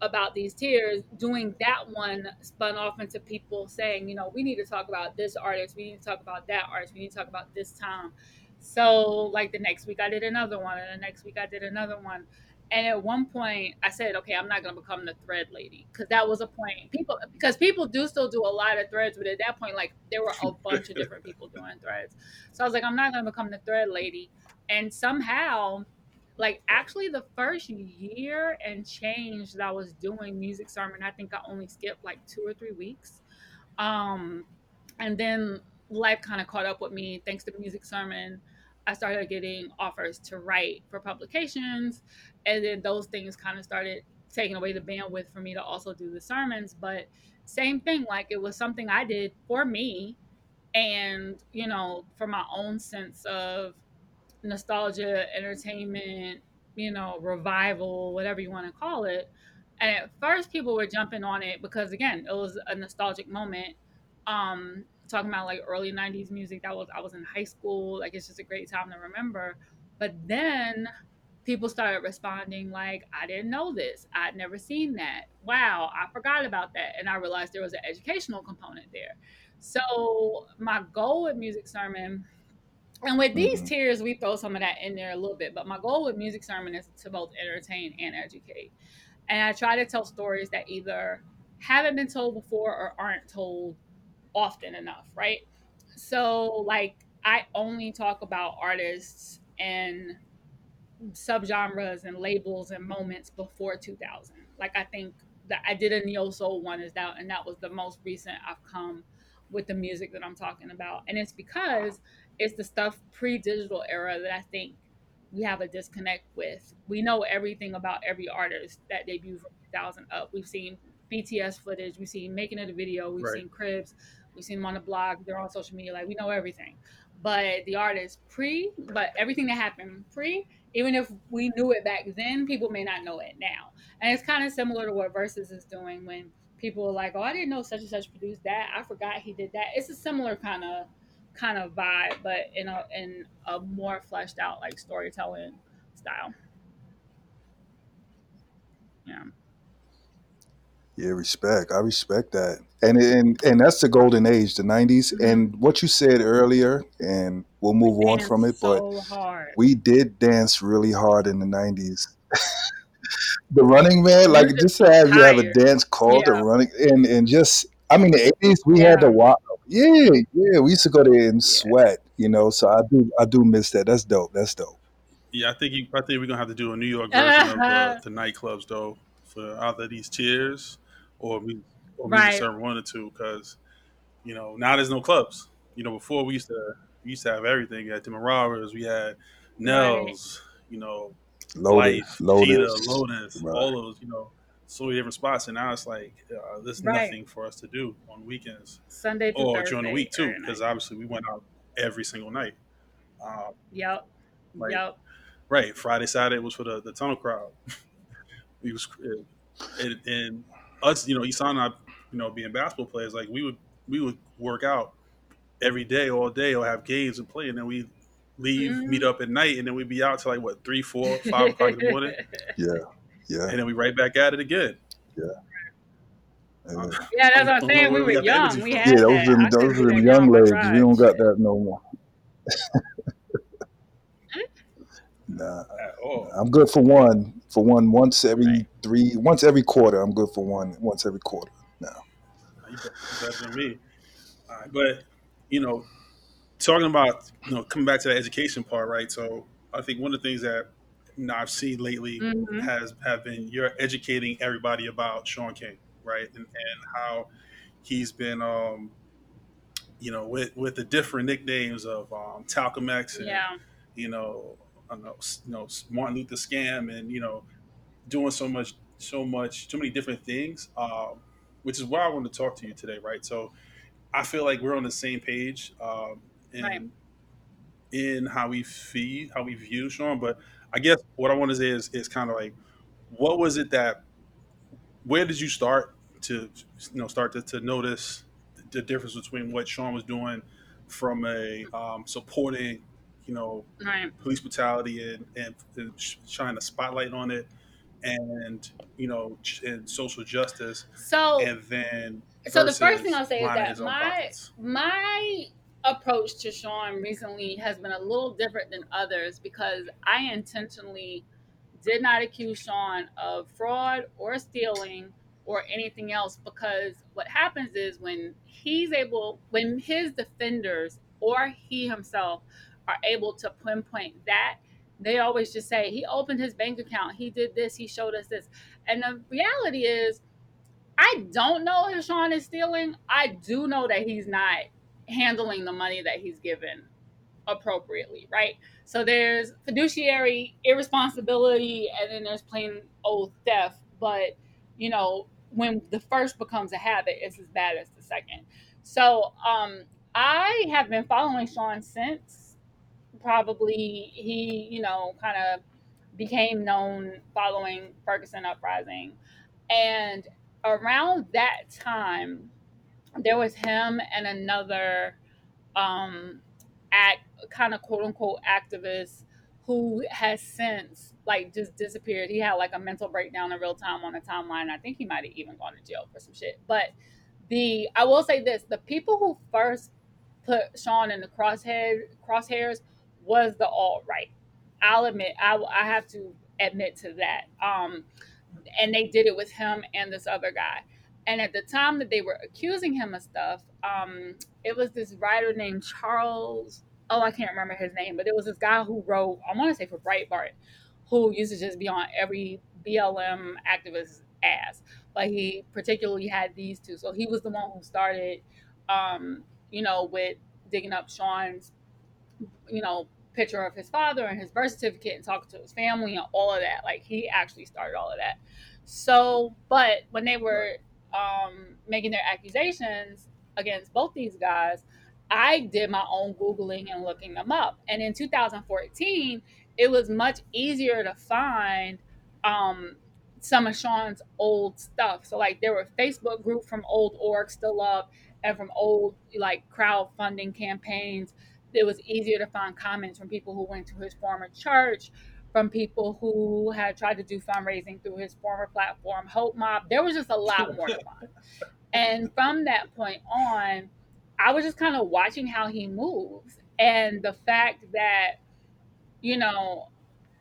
about these tears. doing that one spun off into people saying, you know, we need to talk about this artist, we need to talk about that artist, we need to talk about this time. So, like the next week, I did another one, and the next week, I did another one. And at one point, I said, okay, I'm not going to become the thread lady because that was a point. People, because people do still do a lot of threads, but at that point, like there were a bunch of different people doing threads. So I was like, I'm not going to become the thread lady. And somehow, like actually the first year and change that I was doing music sermon, I think I only skipped like two or three weeks. Um, and then life kind of caught up with me thanks to the music sermon. I started getting offers to write for publications, and then those things kind of started taking away the bandwidth for me to also do the sermons. But same thing, like it was something I did for me, and you know, for my own sense of nostalgia, entertainment, you know, revival, whatever you want to call it. And at first, people were jumping on it because, again, it was a nostalgic moment. Um, talking about like early '90s music. That was I was in high school. Like it's just a great time to remember. But then people started responding like, "I didn't know this. I'd never seen that. Wow, I forgot about that." And I realized there was an educational component there. So my goal with Music Sermon and with these Mhm. tiers, we throw some of that in there a little bit. But my goal with Music Sermon is to both entertain and educate. And I try to tell stories that either haven't been told before or aren't told often enough, right? So, like, I only talk about artists and subgenres and labels and moments before 2000. Like, I think that I did a neo soul one is that, and that was the most recent I've come with the music that I'm talking about. And it's because it's the stuff pre digital era that I think we have a disconnect with. We know everything about every artist that debuted from 2000 up. We've seen BTS footage, we've seen making of the video, we've Right. seen cribs, we've seen them on the blog, they're on social media, like we know everything. But the artist pre, but everything that happened pre, even if we knew it back then, people may not know it now. And it's kind of similar to what Versus is doing when people are like, oh, I didn't know such and such produced that. I forgot he did that. It's a similar kind of kind of vibe, but in a in a more fleshed out like storytelling style. Yeah. Yeah, respect. I respect that. And and and that's the golden age, the 90s. Mm-hmm. And what you said earlier, and we'll move on from it, but hard. we did dance really hard in the 90s. the running man, like You're just just to have you have a dance called the running and and just I mean the 80s we had Yeah. to walk yeah, yeah, we used to go there and Yeah. sweat, you know. So I do I do miss that. That's dope. That's dope. Yeah, I think you, I think we're gonna have to do a New York version of the, the nightclubs though for either of these tiers or we or we Right. just serve one or two because you know now there's no clubs. You know before we used to we used to have everything. at the Marauders, we had Nell's, you know, Lotus, Life, Cheetah, Lotus. Lotus, Right. all those, you know, so many different spots. And now it's like uh, there's Right. nothing for us to do on weekends Sunday through or Thursday. during the week too, because obviously we went out every single night. Um, Yep. like Yep. right, Friday, Saturday was for the, the tunnel crowd. we was and, and us, you know, Isan and I, you know, being basketball players, like we would we would work out every day, all day, or have games and play, and then we leave, Mhm. meet up at night, and then we'd be out till like what three, four, five o'clock in the morning, Yeah. Yeah. and then we right back at it again. yeah. Yeah, that's what I'm saying. We were we got the young. We had Yeah, those that. them those couldn't do them that young now. Legs. We don't got that no more. nah, At all. I'm good for one. For one, once every Right. three, once every quarter. I'm good for one. Once every quarter. Now, You bet- better than me. All right, but you know, talking about you know coming back to the education part, right? So I think one of the things that you know, I've seen lately Mhm. has have been you're educating everybody about Shaun King, right, and, and how he's been, um, you know, with with the different nicknames of um, Talcum X and Yeah. you know, I don't know, you know, Martin Luther scam, and you know, doing so much, so much, so many different things. Um, which is why I want to talk to you today, right? So, I feel like we're on the same page um, in Right. in how we feed, how we view Shaun. But I guess what I want to say is is kind of like, what was it that? Where did you start to, you know, start to, to notice the difference between what Shaun was doing from a um, supporting, you know, Right. police brutality and, and, and shine a spotlight on it and you know and social justice So and then so the first thing I'll say is that my pockets. my approach to Shaun recently has been a little different than others because I intentionally did not accuse Shaun of fraud or stealing or anything else because what happens is when he's able when his defenders or he himself are able to pinpoint that they always just say he opened his bank account he did this he showed us this and the reality is I don't know if Shaun is stealing. I do know that he's not handling the money that he's given appropriately, right? So there's fiduciary irresponsibility and then there's plain old theft. But, you know, when the first becomes a habit, it's as bad as the second. So um, I have been following Shaun since probably he, you know, kind of became known following Ferguson Uprising. And around that time, there was him and another um, act, kind of quote unquote activist who has since like just disappeared. He had like a mental breakdown in real time on the timeline. I think he might have even gone to jail for some shit. But the I will say this: the people who first put Shaun in the crosshead crosshairs was the alt right. I'll admit, I, I have to admit to that. Um, and they did it with him and this other guy. And at the time that they were accusing him of stuff, um, it was this writer named Charles. Oh, I can't remember his name, but it was this guy who wrote, I want to say for Breitbart, who used to just be on every BLM activist's ass. But he particularly had these two. So he was the one who started, um, you know, with digging up Shaun's, you know, picture of his father and his birth certificate and talking to his family and all of that. Like he actually started all of that. So, but when they were um, making their accusations against both these guys, I did my own Googling and looking them up. And in 2014, it was much easier to find um, some of Shaun's old stuff. So like there were Facebook group from old org still up and from old like crowdfunding campaigns. It was easier to find comments from people who went to his former church, from people who had tried to do fundraising through his former platform, HopeMob. There was just a lot more to find. And from that point on, I was just kind of watching how he moves and the fact that, you know,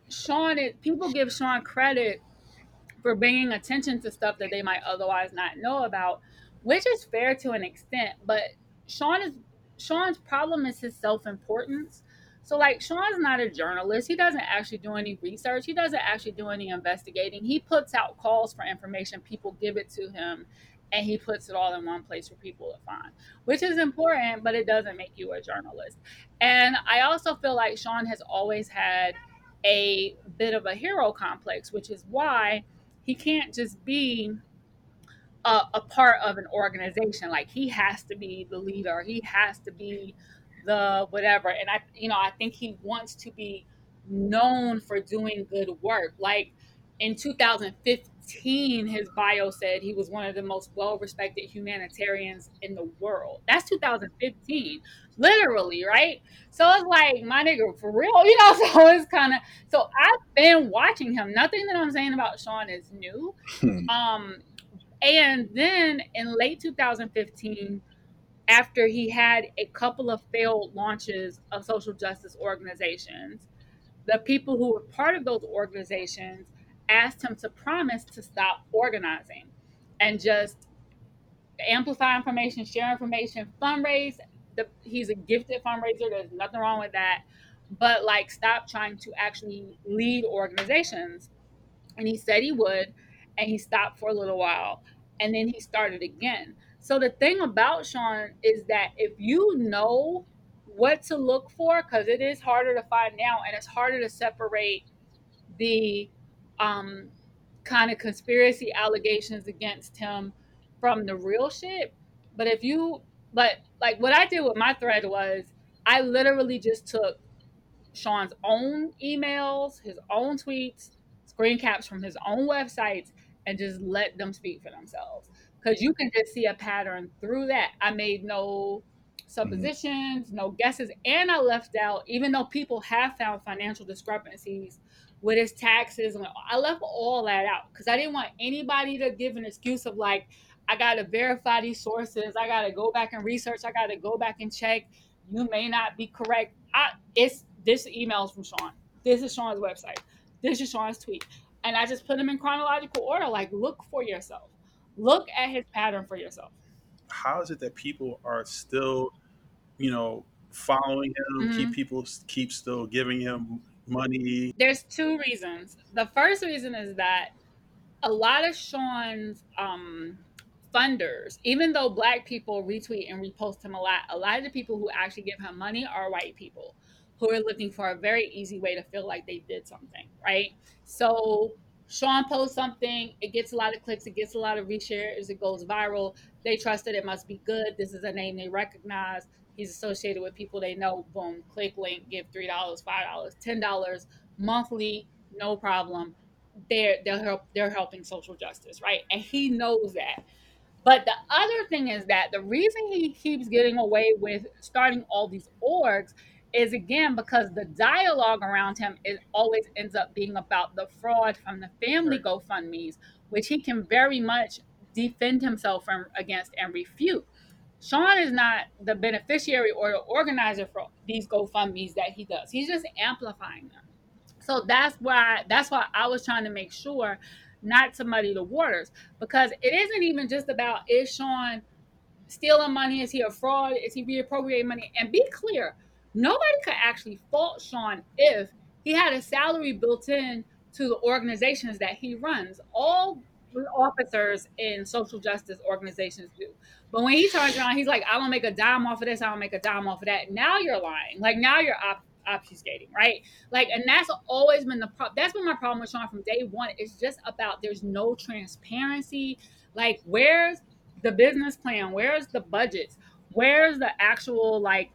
Shaun, it, people give Shaun credit for bringing attention to stuff that they might otherwise not know about, which is fair to an extent. But Shaun is Shaun's problem is his self importance. So like Shaun's not a journalist. He doesn't actually do any research. He doesn't actually do any investigating. He puts out calls for information. People give it to him and he puts it all in one place for people to find, which is important, but it doesn't make you a journalist. And I also feel like Shaun has always had a bit of a hero complex, which is why he can't just be a, a, part of an organization. Like he has to be the leader. He has to be the whatever. And I, you know, I think he wants to be known for doing good work. Like in 2015, his bio said he was one of the most well-respected humanitarians in the world. That's 2015, literally, right? So it's like my nigga for real, you know. So it's kind of so I've been watching him. Nothing that I'm saying about Shaun is new. Hmm. um, and then in late 2015, after he had a couple of failed launches of social justice organizations, the people who were part of those organizations asked him to promise to stop organizing and just amplify information, share information, fundraise. The, he's a gifted fundraiser. There's nothing wrong with that. But like, stop trying to actually lead organizations. And he said he would, and he stopped for a little while, and then he started again. So the thing about Shaun is that if you know what to look for, because it is harder to find now, and it's harder to separate the um, kind of conspiracy allegations against him from the real shit. But if you, but like what I did with my thread was I literally just took Shaun's own emails, his own tweets, screen caps from his own websites, and just let them speak for themselves. Because you can just see a pattern through that. I made no suppositions, mm-hmm. no guesses, and I left out, even though people have found financial discrepancies with his taxes. And I left all that out because I didn't want anybody to give an excuse of like, I got to verify these sources. I got to go back and research. I got to go back and check. You may not be correct. I, it's this emails from Shaun. This is Shaun's website. This is Shaun's tweet. And I just put them in chronological order. Like, look for yourself. Look at his pattern for yourself. How is it that people are still, you know, following him? Mm-hmm. Keep people keep still giving him money? There's two reasons. The first reason is that a lot of Shaun's um, funders, even though black people retweet and repost him a lot, a lot of the people who actually give him money are white people who are looking for a very easy way to feel like they did something, right? So Shaun posts something, it gets a lot of clicks, it gets a lot of reshares, it goes viral. They trust it, it must be good. This is a name they recognize he's associated with people they know. Boom, click link, give three dollars, five dollars, ten dollars monthly, no problem. They're they're help they're helping social justice, right? And he knows that. But the other thing is that the reason he keeps getting away with starting all these orgs is again because the dialogue around him is always ends up being about the fraud from the family right. GoFundMe's, which he can very much defend himself from against and refute. Shaun is not the beneficiary or the organizer for these GoFundMe's that he does. He's just amplifying them. So that's why that's why I was trying to make sure not to muddy the waters because it isn't even just about is Shaun stealing money? Is he a fraud? Is he reappropriating money? And be clear, nobody could actually fault Shaun if he had a salary built in to the organizations that he runs. All officers in social justice organizations do. But when he turns around, he's like, I don't make a dime off of this. I don't make a dime off of that. Now you're lying. Like now you're op- obfuscating, right? Like, and that's always been the problem. That's been my problem with Shaun from day one. It's just about there's no transparency. Like, where's the business plan? Where's the budgets? Where's the actual like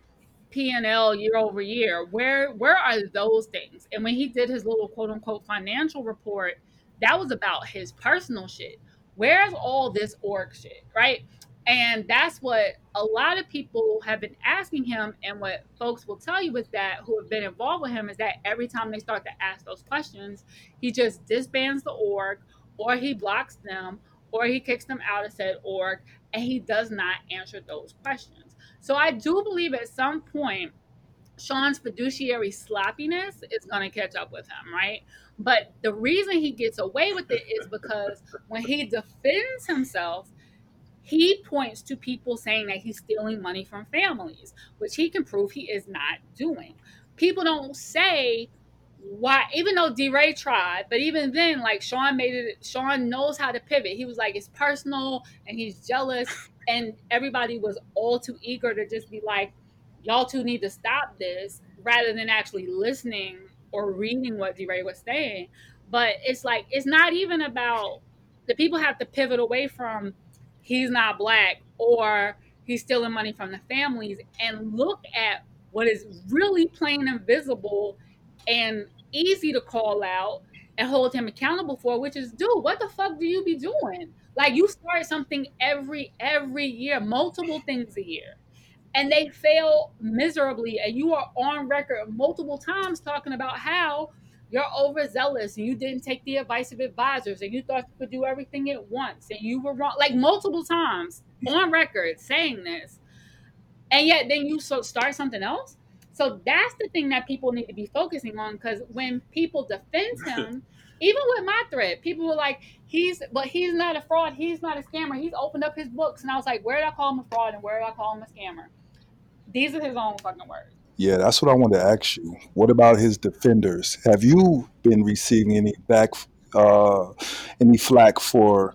P and L year over year? Where where are those things? And when he did his little quote unquote financial report that was about his personal shit. Where's all this org shit, right? And that's what a lot of people have been asking him. And what folks will tell you is that who have been involved with him is that every time they start to ask those questions, he just disbands the org or he blocks them or he kicks them out of said org and he does not answer those questions. So I do believe at some point, Shaun's fiduciary sloppiness is going to catch up with him, right? But the reason he gets away with it is because when he defends himself, he points to people saying that he's stealing money from families, which he can prove he is not doing. People don't say why, even though DeRay tried, but even then, like Shaun made it, Shaun knows how to pivot. He was like, it's personal and he's jealous. And everybody was all too eager to just be like, y'all two need to stop this rather than actually listening or reading what DeRay was saying. But it's like, it's not even about the people have to pivot away from he's not black or he's stealing money from the families and look at what is really plain and visible and easy to call out and hold him accountable for which is dude what the fuck do you be doing? Like you start something every every year multiple things a year and they fail miserably and you are on record multiple times talking about how you're overzealous and you didn't take the advice of advisors and you thought you could do everything at once and you were wrong like multiple times on record saying this. And yet then you so start something else so that's the thing that people need to be focusing on because when people defend him even with my thread people were like he's but he's not a fraud he's not a scammer he's opened up his books and i was like where did i call him a fraud and where did i call him a scammer these are his own fucking words Yeah, that's what I wanted to ask you. What about his defenders? Have you been receiving any back, uh, any flack for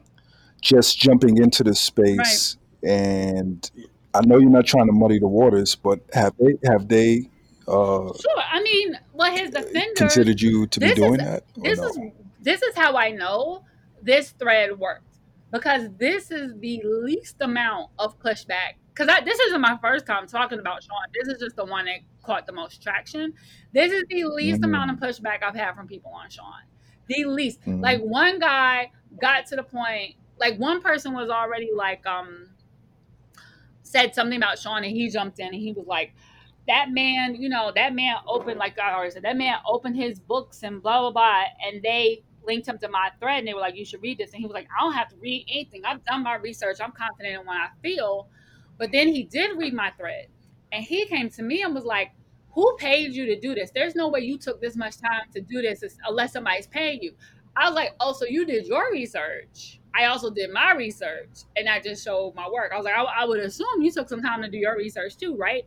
just jumping into the right space? And I know you're not trying to muddy the waters, but have they have they uh, Sure. I mean, well, his defenders. considered you to be This is doing that this is this is how I know this thread worked because this is the least amount of pushback. Because this isn't my first time talking about Shaun. This is just the one that caught the most traction. This is the least amount of pushback I've had from people on Shaun. The least. mm, Like one guy got to the point. Like one person was already like um said something about Shaun and he jumped in and he was like, that man, you know, that man opened, like I already said, that man opened his books and blah, blah, blah. And they linked him to my thread and they were like, you should read this. And he was like, I don't have to read anything. I've done my research. I'm confident in what I feel. But then he did read my thread and he came to me and was like, who paid you to do this? There's no way you took this much time to do this unless somebody's paying you. I was like, oh, so you did your research. I also did my research and I just showed my work. I was like, I, I would assume you took some time to do your research too, right?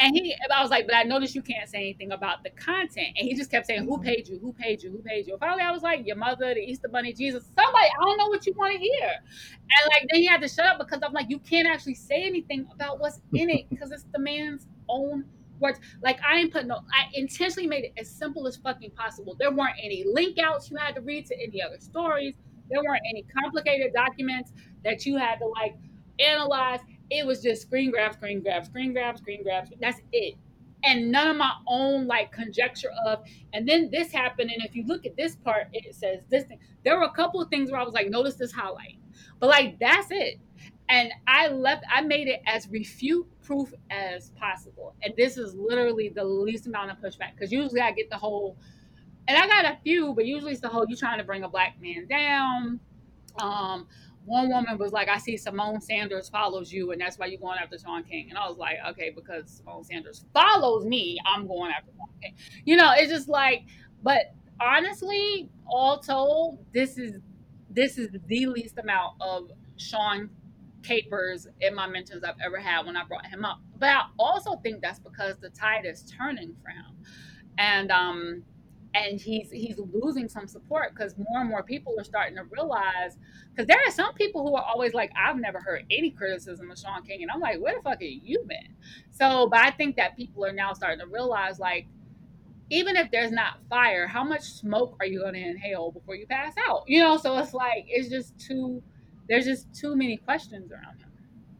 And he, I was like, but I noticed you can't say anything about the content. And he just kept saying, who paid you? Who paid you? Who paid you? And finally, I was like, your mother, the Easter Bunny, Jesus, somebody. I don't know what you want to hear. And like, then he had to shut up because I'm like, you can't actually say anything about what's in it because it's the man's own words. Like, I ain't put no, I intentionally made it as simple as fucking possible. There weren't any link outs you had to read to any other stories. There weren't any complicated documents that you had to like analyze. It was just screen grab, screen grab, screen grab, screen grab. That's it. And none of my own like conjecture of, and then this happened. And if you look at this part, it says this thing. There were a couple of things where I was like, notice this highlight. But like that's it. And I left, I made it as refute proof as possible. And this is literally the least amount of pushback. Because usually I get the whole, and I got a few, but usually it's the whole you trying to bring a black man down. Um, one woman was like, I see Symone Sanders follows you, and that's why you're going after Shaun King. And I was like, okay, because Symone Sanders follows me, I'm going after Shaun King. You know, it's just like, but honestly, all told, this is this is the least amount of Shaun capers in my mentions I've ever had when I brought him up. But I also think that's because the tide is turning for him. And um and he's he's losing some support because more and more people are starting to realize because there are some people who are always like i've never heard any criticism of shaun king and i'm like where the fuck have you been so but i think that people are now starting to realize like even if there's not fire how much smoke are you going to inhale before you pass out you know so it's like it's just too there's just too many questions around him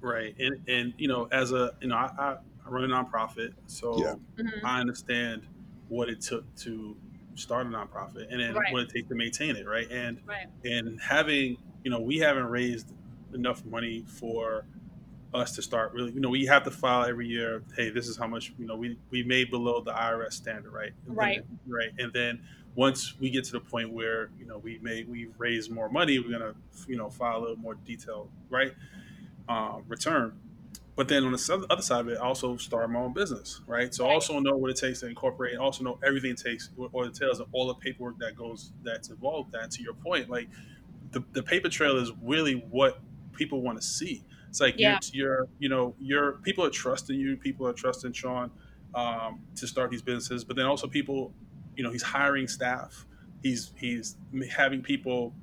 Right. And and you know, as a you know, I, I, I run a nonprofit, so Yeah. Mhm. I understand what it took to start a nonprofit, and then Right. what it takes to maintain it, right? And Right. and having you know we haven't raised enough money for us to start really you know we have to file every year hey this is how much you know we we made below the irs standard right And then- Right. right and then once we get to the point where you know we may we've raised more money we're gonna you know file a little more detailed right uh, return but then on the other side of it I also start my own business right so I also know what it takes to incorporate and also know everything it takes or or it tells all the paperwork that goes that's involved that to your point like the, the paper trail is really what people want to see. It's like Yeah. you're, you're, you know, you're people are trusting you. People are trusting Shaun um, to start these businesses, but then also people, you know, he's hiring staff. He's he's having people,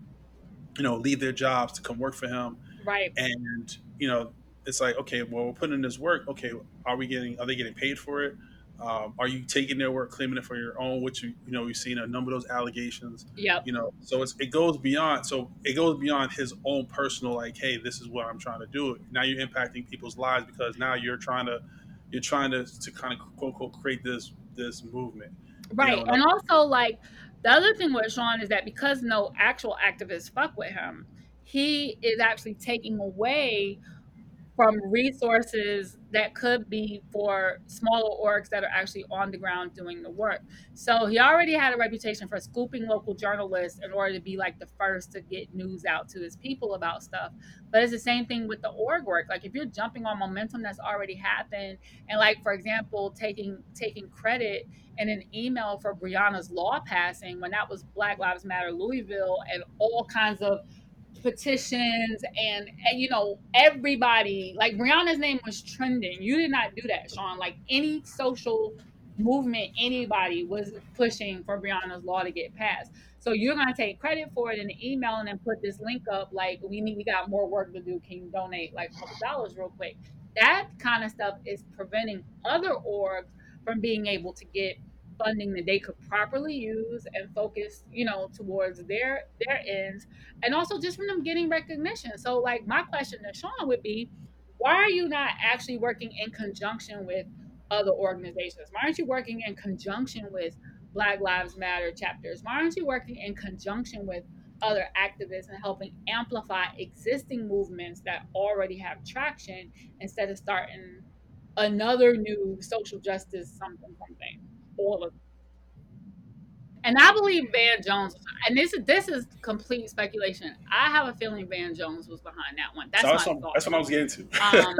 you know, leave their jobs to come work for him, Right. and you know, it's like okay, well, we're putting in this work. Okay, are we getting? Are they getting paid for it? Um, are you taking their work, claiming it for your own? Which you, you know, we've seen a number of those allegations Yeah. you know so it's, it goes beyond so it goes beyond his own personal like hey this is what i'm trying to do now you're impacting people's lives because now you're trying to you're trying to to kind of quote unquote create this this movement Right. know, and also like the other thing with Shaun is that because no actual activists fuck with him, he is actually taking away from resources that could be for smaller orgs that are actually on the ground doing the work. So he already had a reputation for scooping local journalists in order to be like the first to get news out to his people about stuff. But it's the same thing with the org work. Like if you're jumping on momentum that's already happened and like for example taking taking credit in an email for Breonna's law passing when that was Black Lives Matter Louisville and all kinds of petitions and, and you know everybody like Breonna's name was trending. You did not do that, Shaun. Like any social movement, anybody was pushing for Breonna's law to get passed. So you're gonna take credit for it in the email and then put this link up like we need we got more work to do. Can you donate like a couple dollars real quick? That kind of stuff is preventing other orgs from being able to get funding that they could properly use and focus, you know, towards their their ends, and also just from them getting recognition. So, like, my question to Shaun would be, why are you not actually working in conjunction with other organizations? Why aren't you working in conjunction with Black Lives Matter chapters? Why aren't you working in conjunction with other activists and helping amplify existing movements that already have traction instead of starting another new social justice something something all of and I believe Van Jones, and this is this is complete speculation. I have a feeling Van Jones was behind that one. That's so my that's, what, thought. that's what i was getting to Um,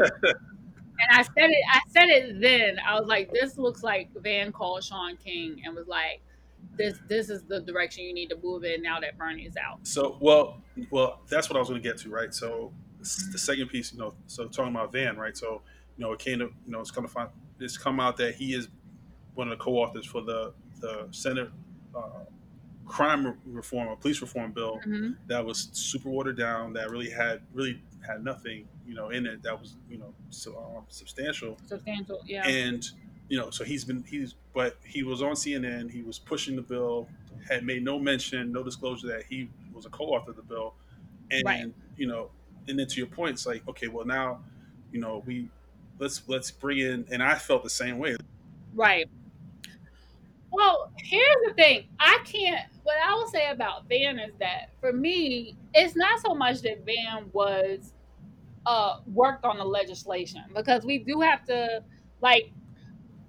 and I said it. I said it then. I was like, "This looks like Van called Shaun King and was like, this this is the direction you need to move in now that Bernie's out." so well well that's what i was going to get to right so the second piece you know so talking about van right so you know it came to you know it's come to find it's come out that he is one of the co-authors for the the senate uh, crime reform or police reform bill hmm that was super watered down that really had really had nothing you know in it that was you know so um, substantial Substantial, yeah. and you know so he's been he's but he was on cnn he was pushing the bill had made no mention no disclosure that he was a co-author of the bill and Right. you know and then to your point it's like okay well now you know we let's let's bring in and i felt the same way Right. Well, here's the thing. I can't. What I will say about Van is that for me, it's not so much that Van was uh worked on the legislation because we do have to like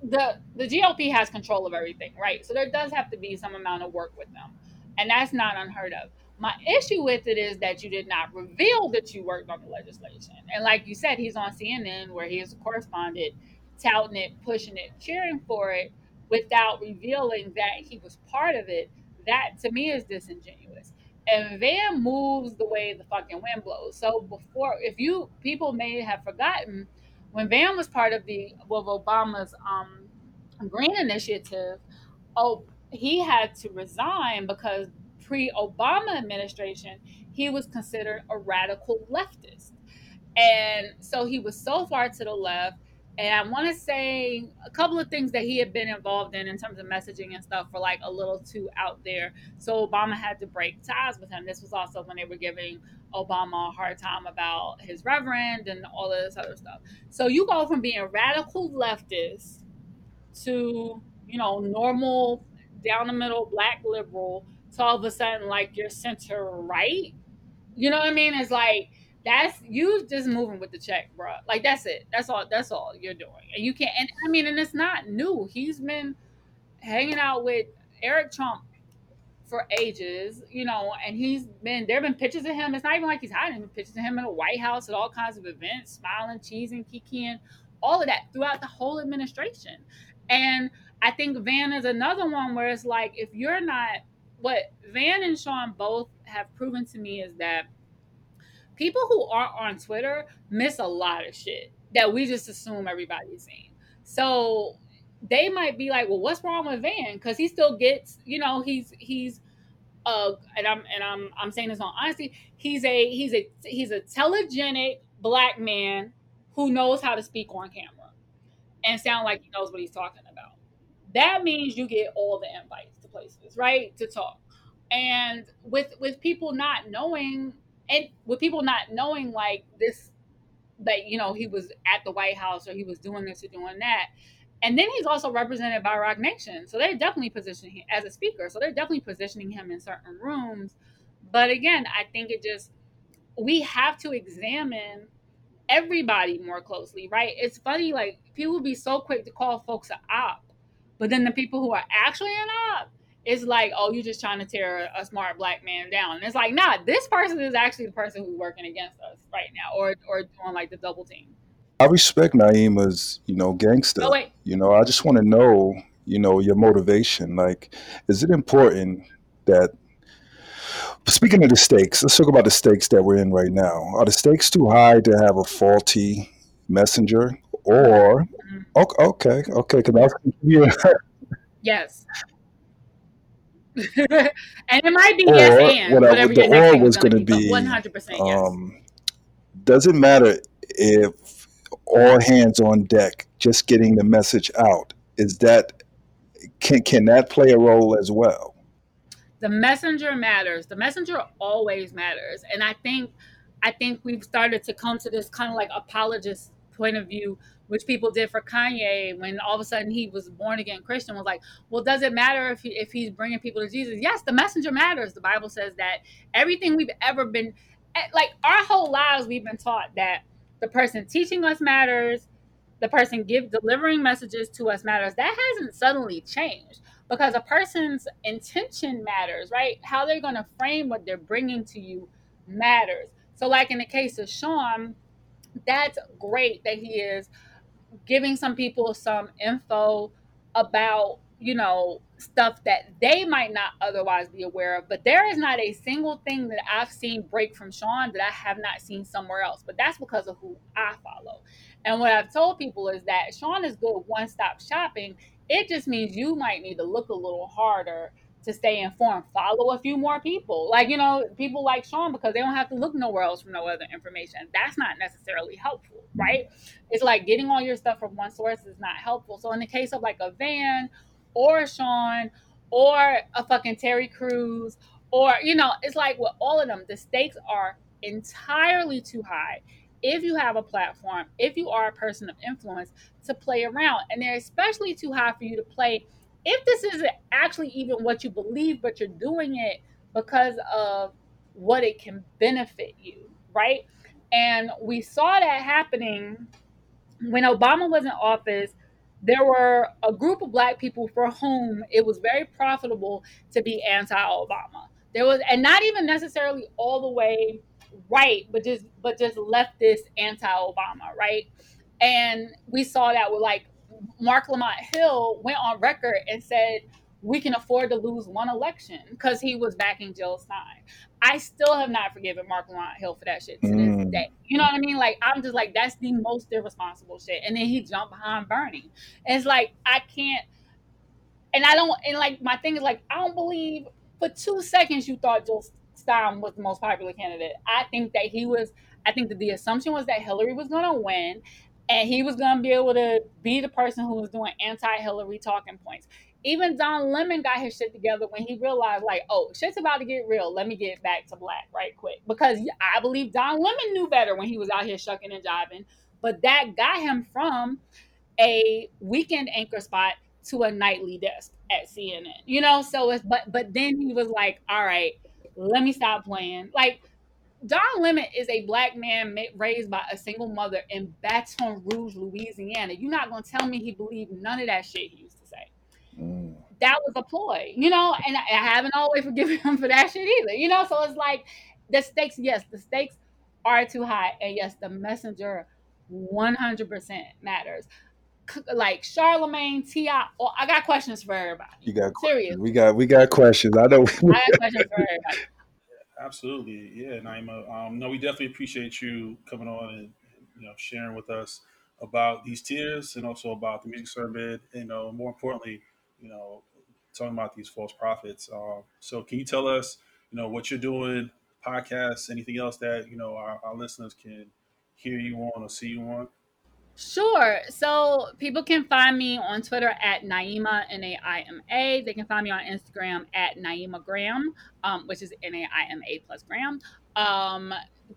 the the GOP has control of everything, right? So there does have to be some amount of work with them, and that's not unheard of. My issue with it is that you did not reveal that you worked on the legislation, and like you said, he's on CNN where he is a correspondent, touting it, pushing it, cheering for it, without revealing that he was part of it. That to me is disingenuous. And Van moves the way the fucking wind blows. So before, if you people may have forgotten, when Van was part of the of Obama's um, Green Initiative, oh, he had to resign because pre-Obama administration he was considered a radical leftist, and so he was so far to the left. And I want to say a couple of things that he had been involved in in terms of messaging and stuff were like a little too out there. So Obama had to break ties with him. This was also when they were giving Obama a hard time about his reverend and all of this other stuff. So you go from being radical leftist to, you know, normal down the middle black liberal to all of a sudden like you're center right. You know what I mean? It's like that's you just moving with the check, bro. Like that's it. That's all. That's all you're doing, and you can't. And I mean, and it's not new. He's been hanging out with Eric Trump for ages, you know, and he's been there. Have been pictures of him. It's not even like he's hiding. Pictures of him in the White House at all kinds of events, smiling, cheesing, kikiing, all of that throughout the whole administration. And I think Van is another one where it's like if you're not what Van and Shaun both have proven to me is that people who aren't on Twitter miss a lot of shit that we just assume everybody's seen. So they might be like, well, what's wrong with Van? Because he still gets, you know, he's he's uh and I'm and I'm I'm saying this on honesty, he's a he's a he's a telegenic black man who knows how to speak on camera and sound like he knows what he's talking about. That means you get all the invites to places, right? To talk. And with with people not knowing and with people not knowing like this that you know he was at the White House or he was doing this or doing that and then he's also represented by Roc Nation. So they're definitely positioning him as a speaker. So they're definitely positioning him in certain rooms. But again, I think it just, we have to examine everybody more closely, right? It's funny, like people be so quick to call folks an op, but then the people who are actually an op, it's like, oh, you're just trying to tear a smart black man down. And it's like, nah, this person is actually the person who's working against us right now, or or doing like the double team. I respect Naima's, you know, gangster. Oh wait, You know, I just want to know, you know, your motivation. Like, is it important that, speaking of the stakes, let's talk about the stakes that we're in right now. Are the stakes too high to have a faulty messenger? Or, Mhm. okay, okay, okay, because I yeah, yes. And it might be yes or and what I, whatever the your or was going to be, 100% yes. um, does it matter if all hands on deck, just getting the message out? Is that can can that play a role as well? the messenger matters the messenger always matters and i think i think we've started to come to this kind of like apologist point of view which people did for kanye when all of a sudden he was born again christian was like well does it matter if, he, if he's bringing people to jesus? Yes the messenger matters. The bible says that everything we've ever been eh, like our whole lives we've been taught that the person teaching us matters the person give delivering messages to us matters. That hasn't suddenly changed because a person's intention matters right? How they're going to frame what they're bringing to you matters. So like in the case of shaun that's great that he is giving some people some info about you know stuff that they might not otherwise be aware of. But there is not a single thing that i've seen break from shaun that i have not seen somewhere else. But that's because of who i follow. And what i've told people is that shaun is good one-stop shopping. It just means you might need to look a little harder to stay informed. Follow a few more people. Like you know people like shaun because they don't have to look nowhere else for no other information. That's not necessarily helpful mm-hmm. right? It's like getting all your stuff from one source is not helpful. So in the case of like a Van or Shaun or a fucking Terry Crews or you know, it's like with all of them, the stakes are entirely too high. If you have a platform, if you are a person of influence to play around, and they're especially too high for you to play if this isn't actually even what you believe, but you're doing it because of what it can benefit you, right? And we saw that happening when Obama was in office, there were a group of black people for whom it was very profitable to be anti-Obama. There was, and not even necessarily all the way right, but just but just leftist anti-Obama, right? And we saw that with like Marc Lamont Hill went on record and said we can afford to lose one election because he was backing Jill Stein. I still have not forgiven Marc Lamont Hill for that shit to this Mm. day. You know what I mean? Like I'm just like that's the most irresponsible shit. And then he jumped behind Bernie. And it's like I can't and I don't and like my thing is like I don't believe for two seconds you thought Jill Stein was the most popular candidate. I think that he was I think that the assumption was that Hillary was gonna win and he was gonna be able to be the person who was doing anti-Hillary talking points. Even Don Lemon got his shit together when he realized, like, oh, shit's about to get real. Let me get back to black right quick. Because I believe Don Lemon knew better when he was out here shucking and jiving. But that got him from a weekend anchor spot to a nightly desk at CNN. You know, so it's but but then he was like, all right, let me stop playing. Like Don Lemon is a black man raised by a single mother in Baton Rouge, Louisiana. You're not gonna tell me he believed none of that shit he used to say. Mm. That was a ploy, you know, and I haven't always forgiven him for that shit either, you know. So it's like the stakes, yes, the stakes are too high, and yes, the messenger 100% matters like Charlemagne, T.I. Oh, I got questions for everybody. You got serious. We got we got questions. I know. I got questions for everybody. Absolutely, yeah, Naima. Um, no, we definitely appreciate you coming on and you know sharing with us about these tiers and also about the music survey. You know, more importantly, you know, talking about these false prophets. Um, so, can you tell us, you know, what you're doing, podcasts, anything else that you know our, our listeners can hear you on or see you on? Sure. So people can find me on Twitter at Naima, N A I M A. They can find me on Instagram at Naima Cochrane, um, which is N A I M A plus Graham. Um,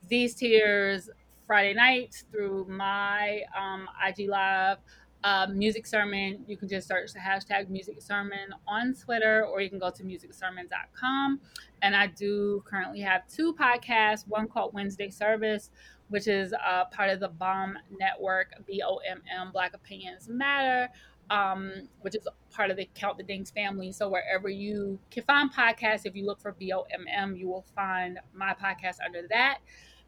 these tiers Friday nights through my um, IG Live. Uh, music sermon, you can just search the hashtag music sermon on Twitter or you can go to musicsermon.com. And I do currently have two podcasts one called Wednesday Service, which is uh, part of the BOMM network, B O M M, Black Opinions Matter, um, which is part of the Count the Dings family. So wherever you can find podcasts, if you look for B O M M, you will find my podcast under that.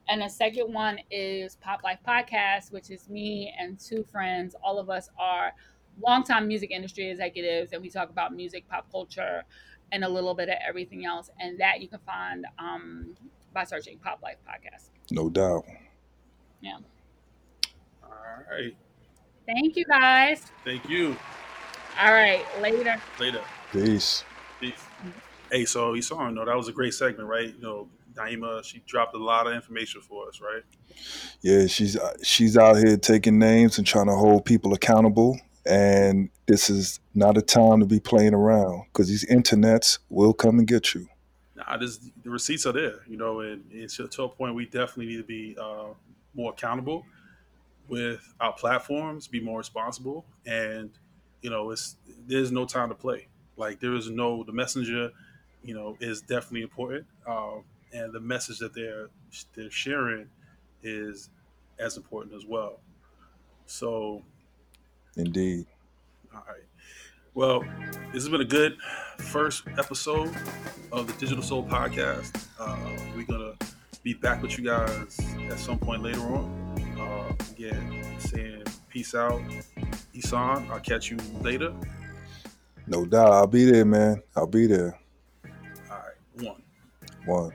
And the second one is Pop Life Podcast, which is me and two friends. All of us are longtime music industry executives, and we talk about music, pop culture, and a little bit of everything else. And that you can find um, by searching Pop Life Podcast. No doubt. Yeah. All right. Thank you guys. Thank you. All right. Later. Later. Peace. Peace. Hey, so you saw, you know, that was a great segment, right? You know, Naima, she dropped a lot of information for us, right? Yeah, she's uh, she's out here taking names and trying to hold people accountable. And this is not a time to be playing around because these internets will come and get you. Nah, this, the receipts are there, you know, and, and to, to, a point we definitely need to be uh, more accountable with our platforms, be more responsible, and you know, it's there's no time to play. Like there is no the messenger, you know, is definitely important, um, and the message that they're they're sharing is as important as well. So, indeed. All right. Well, this has been a good first episode of the Digital Soul Podcast. Uh, we're gonna be back with you guys at some point later on. Uh, again, saying peace out. Isan, I'll catch you later. No doubt. I'll be there, man. I'll be there. All right. One. One.